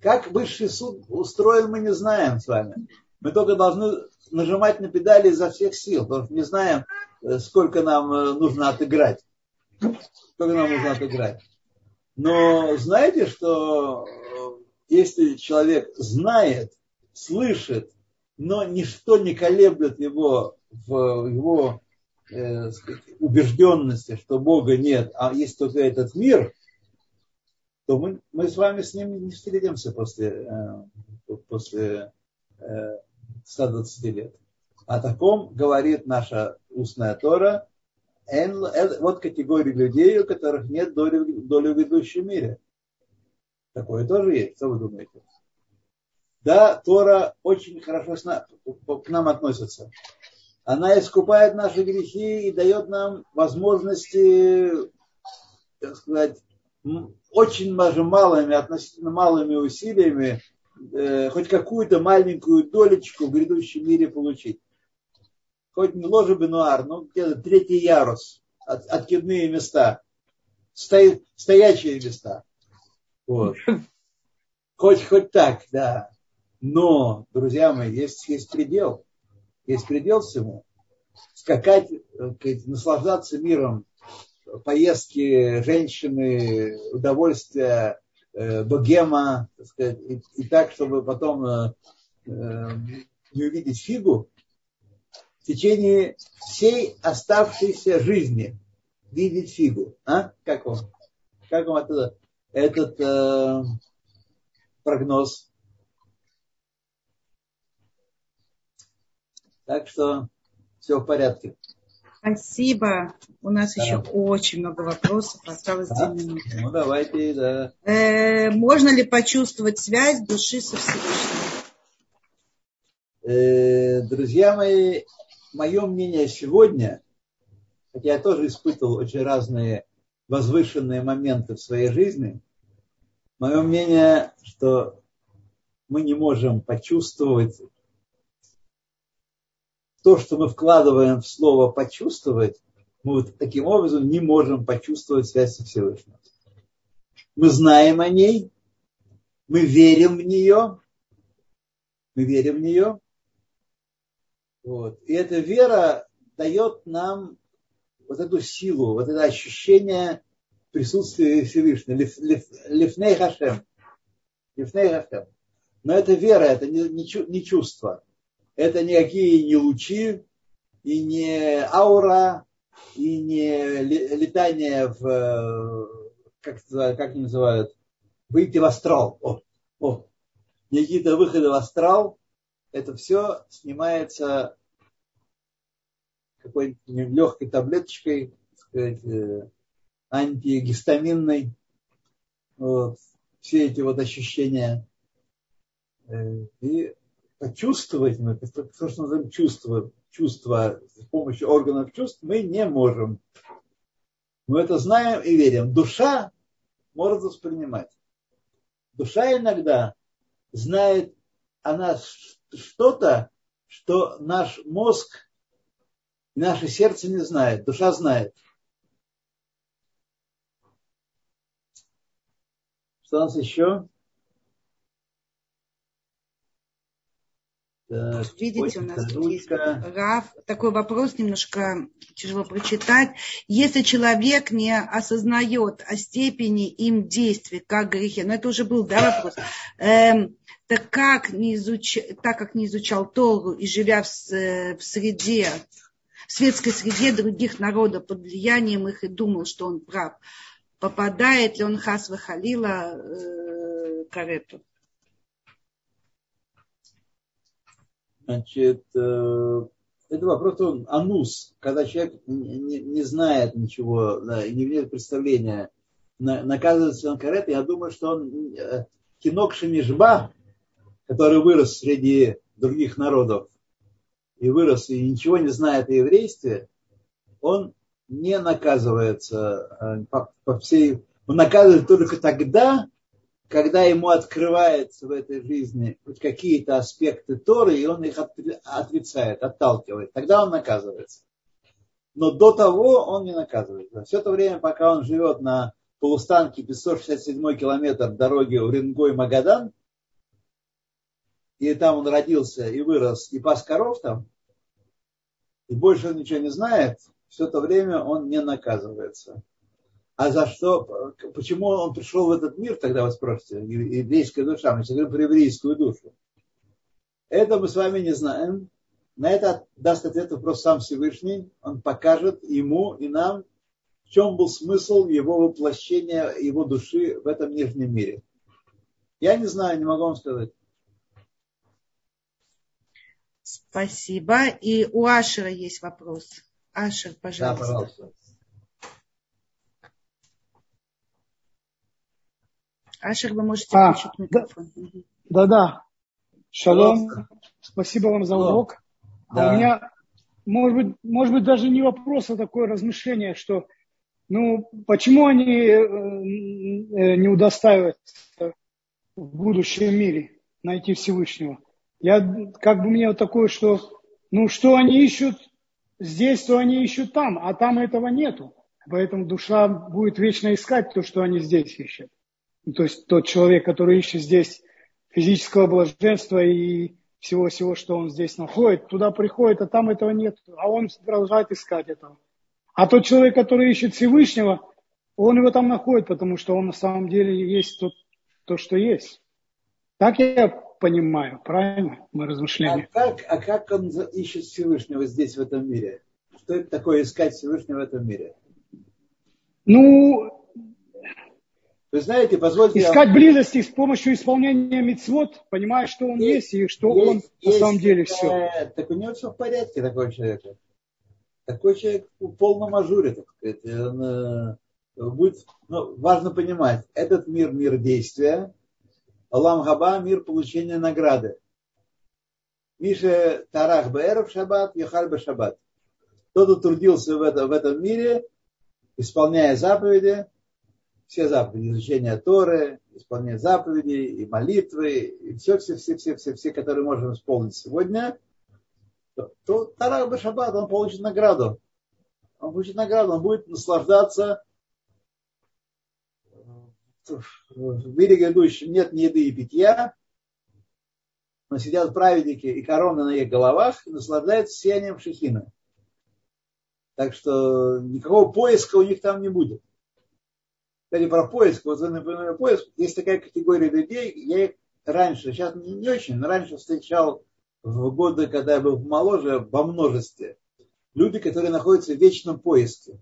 как высший суд устроен, мы не знаем с вами. Мы только должны нажимать на педали изо всех сил, потому что не знаем, э, сколько нам э, нужно отыграть. Сколько нам нужно отыграть. Но знаете, что э, если человек знает, слышит, но ничто не колеблет его в его э, убежденности, что Бога нет, а есть только этот мир, то мы, мы с вами с ним не встретимся после, э, после э, 120 лет. О таком говорит наша устная Тора. Вот категория людей, у которых нет доли, доли в ведущем мире. Такое тоже есть. Что вы думаете? Да, Тора очень хорошо к нам относится. Она искупает наши грехи и дает нам возможности, так сказать, очень малыми, относительно малыми усилиями э, хоть какую-то маленькую долечку в грядущем мире получить. Хоть не ложа бенуар, но где-то третий ярус, от, откидные места, стои, стоячие места. Вот. *laughs* Хоть, хоть так, да. Но, друзья мои, есть, есть предел. Есть предел всему. Скакать, э, наслаждаться миром, поездки, женщины, удовольствие, э, богема, так сказать, и, и так, чтобы потом э, э, не увидеть фигу, в течение всей оставшейся жизни видеть фигу. А? Как вам? Как вам это, этот э, прогноз? Так что все в порядке. Спасибо. У нас да. еще очень много вопросов. Осталось да. 2 минуты. Ну, давайте, да. Э, можно ли почувствовать связь души со Всевышним? Э, друзья мои, мое мнение сегодня, хотя я тоже испытывал очень разные возвышенные моменты в своей жизни, мое мнение, что мы не можем почувствовать то, что мы вкладываем в слово почувствовать, Мы вот таким образом не можем почувствовать связь со Всевышним. Мы знаем о ней, мы верим в нее, мы верим в нее. Вот. И эта вера дает нам вот эту силу, вот это ощущение присутствия Всевышнего. Лифней Хашем. Лифней Хашем. Но это вера, это не, не, не чувство. Это никакие не лучи, и не аура, и не летание в, как, как они называют, выйти в астрал. О, о. Какие-то выходы в астрал, это все снимается какой-нибудь легкой таблеточкой, сказать, э, антигистаминной. Вот. Все эти вот ощущения. Э, и почувствовать мы, то, что называем чувство, чувство с помощью органов чувств мы не можем. Мы это знаем и верим. Душа может воспринимать. Душа иногда знает она что-то, что наш мозг наше сердце не знает. Душа знает. Что у нас еще? Так, Видите, у нас тут есть Раф. Такой вопрос немножко тяжело прочитать. Если человек не осознает о степени им действий, как грехи, но это уже был да, вопрос, эм, так, как не изуч... так как не изучал Тору и живя в, в среде, в светской среде других народов под влиянием их и думал, что он прав, попадает ли он хас халила э, карету? Значит, э, это вопрос он анус, когда человек не, не знает ничего, да, не имеет представления, наказывается он карет, я думаю, что он э, кинок Шемижба, который вырос среди других народов, и вырос, и ничего не знает о еврействе, он не наказывается э, по, по всей... Он наказывает только тогда, когда ему открывается в этой жизни хоть какие-то аспекты Торы, и он их отрицает, отталкивает, тогда он наказывается. Но до того он не наказывается. Все это время, пока он живет на полустанке 567 километр дороги Уренгой-Магадан, и там он родился и вырос, и пас коров там, и больше он ничего не знает, все это время он не наказывается. А за что, почему он пришел в этот мир, тогда вы спросите, еврейская душа, мы говорим про еврейскую душу. Это мы с вами не знаем. На это даст ответ вопрос сам Всевышний. Он покажет ему и нам, в чем был смысл его воплощения, его души в этом нижнем мире. Я не знаю, не могу вам сказать. Спасибо. И у Ашера есть вопрос. Ашер, пожалуйста. Да, пожалуйста. Ашер, вы можете а, включить микрофон. Да, да. Шалом. Спасибо вам за урок. Да. А у меня, может быть, может быть, даже не вопрос, а такое размышление, что ну, почему они э, э, не удостаиваются в будущем мире найти Всевышнего? Я как бы мне вот такое, что ну что они ищут здесь, то они ищут там, а там этого нету. Поэтому душа будет вечно искать то, что они здесь ищут. То есть тот человек, который ищет здесь физического блаженства и всего-всего, что он здесь находит, туда приходит, а там этого нет, а он продолжает искать этого. А тот человек, который ищет Всевышнего, он его там находит, потому что он на самом деле есть тот, то, что есть. Так я понимаю, правильно? Мы размышляем. А как, а как он ищет Всевышнего здесь, в этом мире? Что это такое искать Всевышнего в этом мире? Ну, вы знаете, позвольте... Искать я... близости с помощью исполнения мецвод, понимая, что он есть, есть и что есть, он есть, на самом деле все. Так у него все в порядке, такой человек. Такой человек в полном ажуре, так сказать. Он, э, будет, ну, важно понимать, этот мир, мир действия, Алам Хаба, мир получения награды. Миша Тарах Бэров Шаббат, Яхаль Шаббат. Кто-то трудился в, это, в этом мире, исполняя заповеди, все заповеди, изучение Торы, исполнение заповедей и молитвы, и все, все, все, все, все, все, которые можем исполнить сегодня, то, то Тарах Башабат, он получит награду. Он получит награду, он будет наслаждаться в мире грядущем нет ни еды и питья, но сидят праведники и короны на их головах и наслаждаются сиянием шехина. Так что никакого поиска у них там не будет. Кстати, про поиск, вот вы например, поиск, есть такая категория людей, я их раньше, сейчас не, очень, но раньше встречал в годы, когда я был моложе, во множестве. Люди, которые находятся в вечном поиске.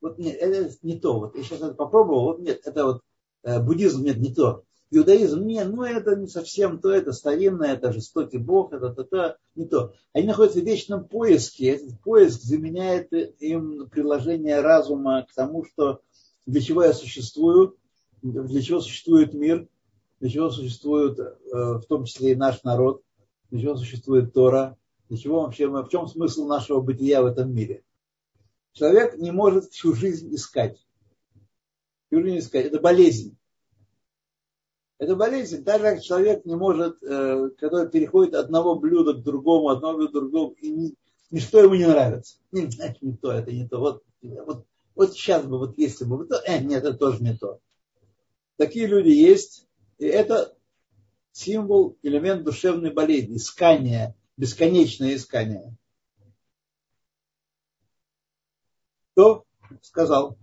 Вот нет, это не то. Вот я сейчас это попробовал, вот нет, это вот Э, буддизм нет, не то. Иудаизм, нет, ну это не совсем то, это старинное, это жестокий бог, это, это, это не то. Они находятся в вечном поиске. Этот поиск заменяет им приложение разума к тому, что для чего я существую, для чего существует мир, для чего существует э, в том числе и наш народ, для чего существует Тора, для чего вообще, в чем смысл нашего бытия в этом мире. Человек не может всю жизнь искать сказать, это болезнь. Это болезнь, так как человек не может, э, который переходит одного блюда к другому, одного блюда к другому, и ни, ничто ему не нравится. Не, значит, не то, это не то. Вот, вот, вот сейчас бы, вот если бы, то, э, нет, это тоже не то. Такие люди есть, и это символ, элемент душевной болезни, искания, бесконечное искание. Кто сказал?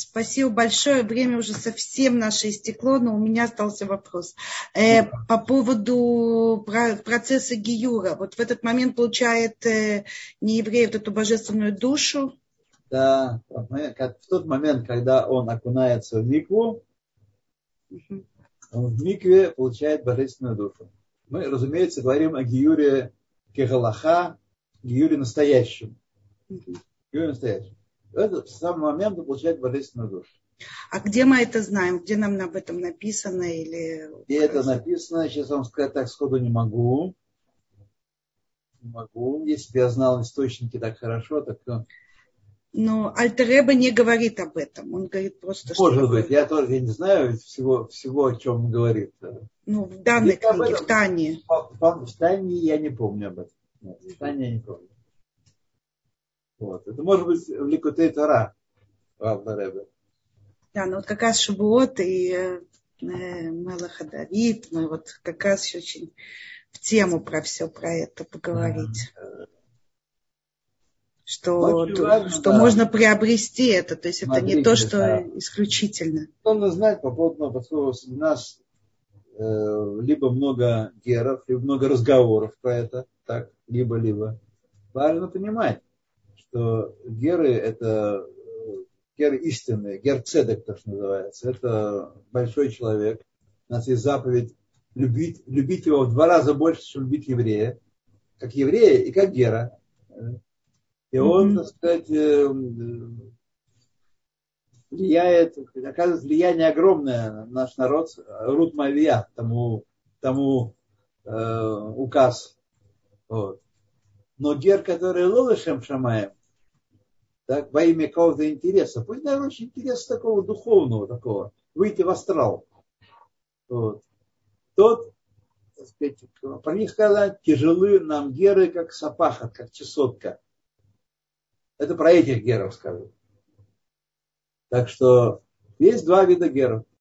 Спасибо большое. Время уже совсем наше истекло, но у меня остался вопрос. Э, по поводу процесса Гиюра. Вот в этот момент получает э, нееврей вот эту божественную душу. Да, в тот момент, когда он окунается в микву, он в микве получает божественную душу. Мы, разумеется, говорим о Гиюре Кегалаха, Гиюре настоящем. Гиюре настоящем это в самый момент он получает божественную душу. А где мы это знаем? Где нам об этом написано? Или... И это написано, сейчас вам сказать так сходу не могу. Не могу. Если бы я знал источники так хорошо, так... Но Альтереба не говорит об этом. Он говорит просто, что... Может быть, я тоже не знаю всего, всего, о чем он говорит. Ну, в данной Где книге, в Тане. В, в Тане я не помню об этом. Нет, в Тане я не помню. Вот. Это может быть в Ликутей Тора, Рэбе. Да, ну вот как раз Шабуот и э, Мелаха Давид, мы вот как раз очень в тему про все про это поговорить. Что, важно, что да. можно приобрести это, то есть Смотрите, это не то, что да. исключительно. Нужно знать по поводу, поскольку у нас э, либо много геров, либо много разговоров про это, так, либо-либо. Важно понимать, что геры это гер истинный, гер цедек, то, что называется. Это большой человек. У нас есть заповедь любить, любить его в два раза больше, чем любить еврея. Как еврея и как гера. И он, так сказать, э, влияет, оказывает влияние огромное на наш народ. Рут Мавия, тому, тому э, указ. Вот. Но гер, который лолышем шамаем, так, во имя какого-то интереса. Пусть даже очень интерес такого духовного такого, выйти в астрал. Вот. Тот, так сказать, про них сказать, тяжелы нам геры, как сапаха, как чесотка. Это про этих геров скажу. Так что есть два вида геров.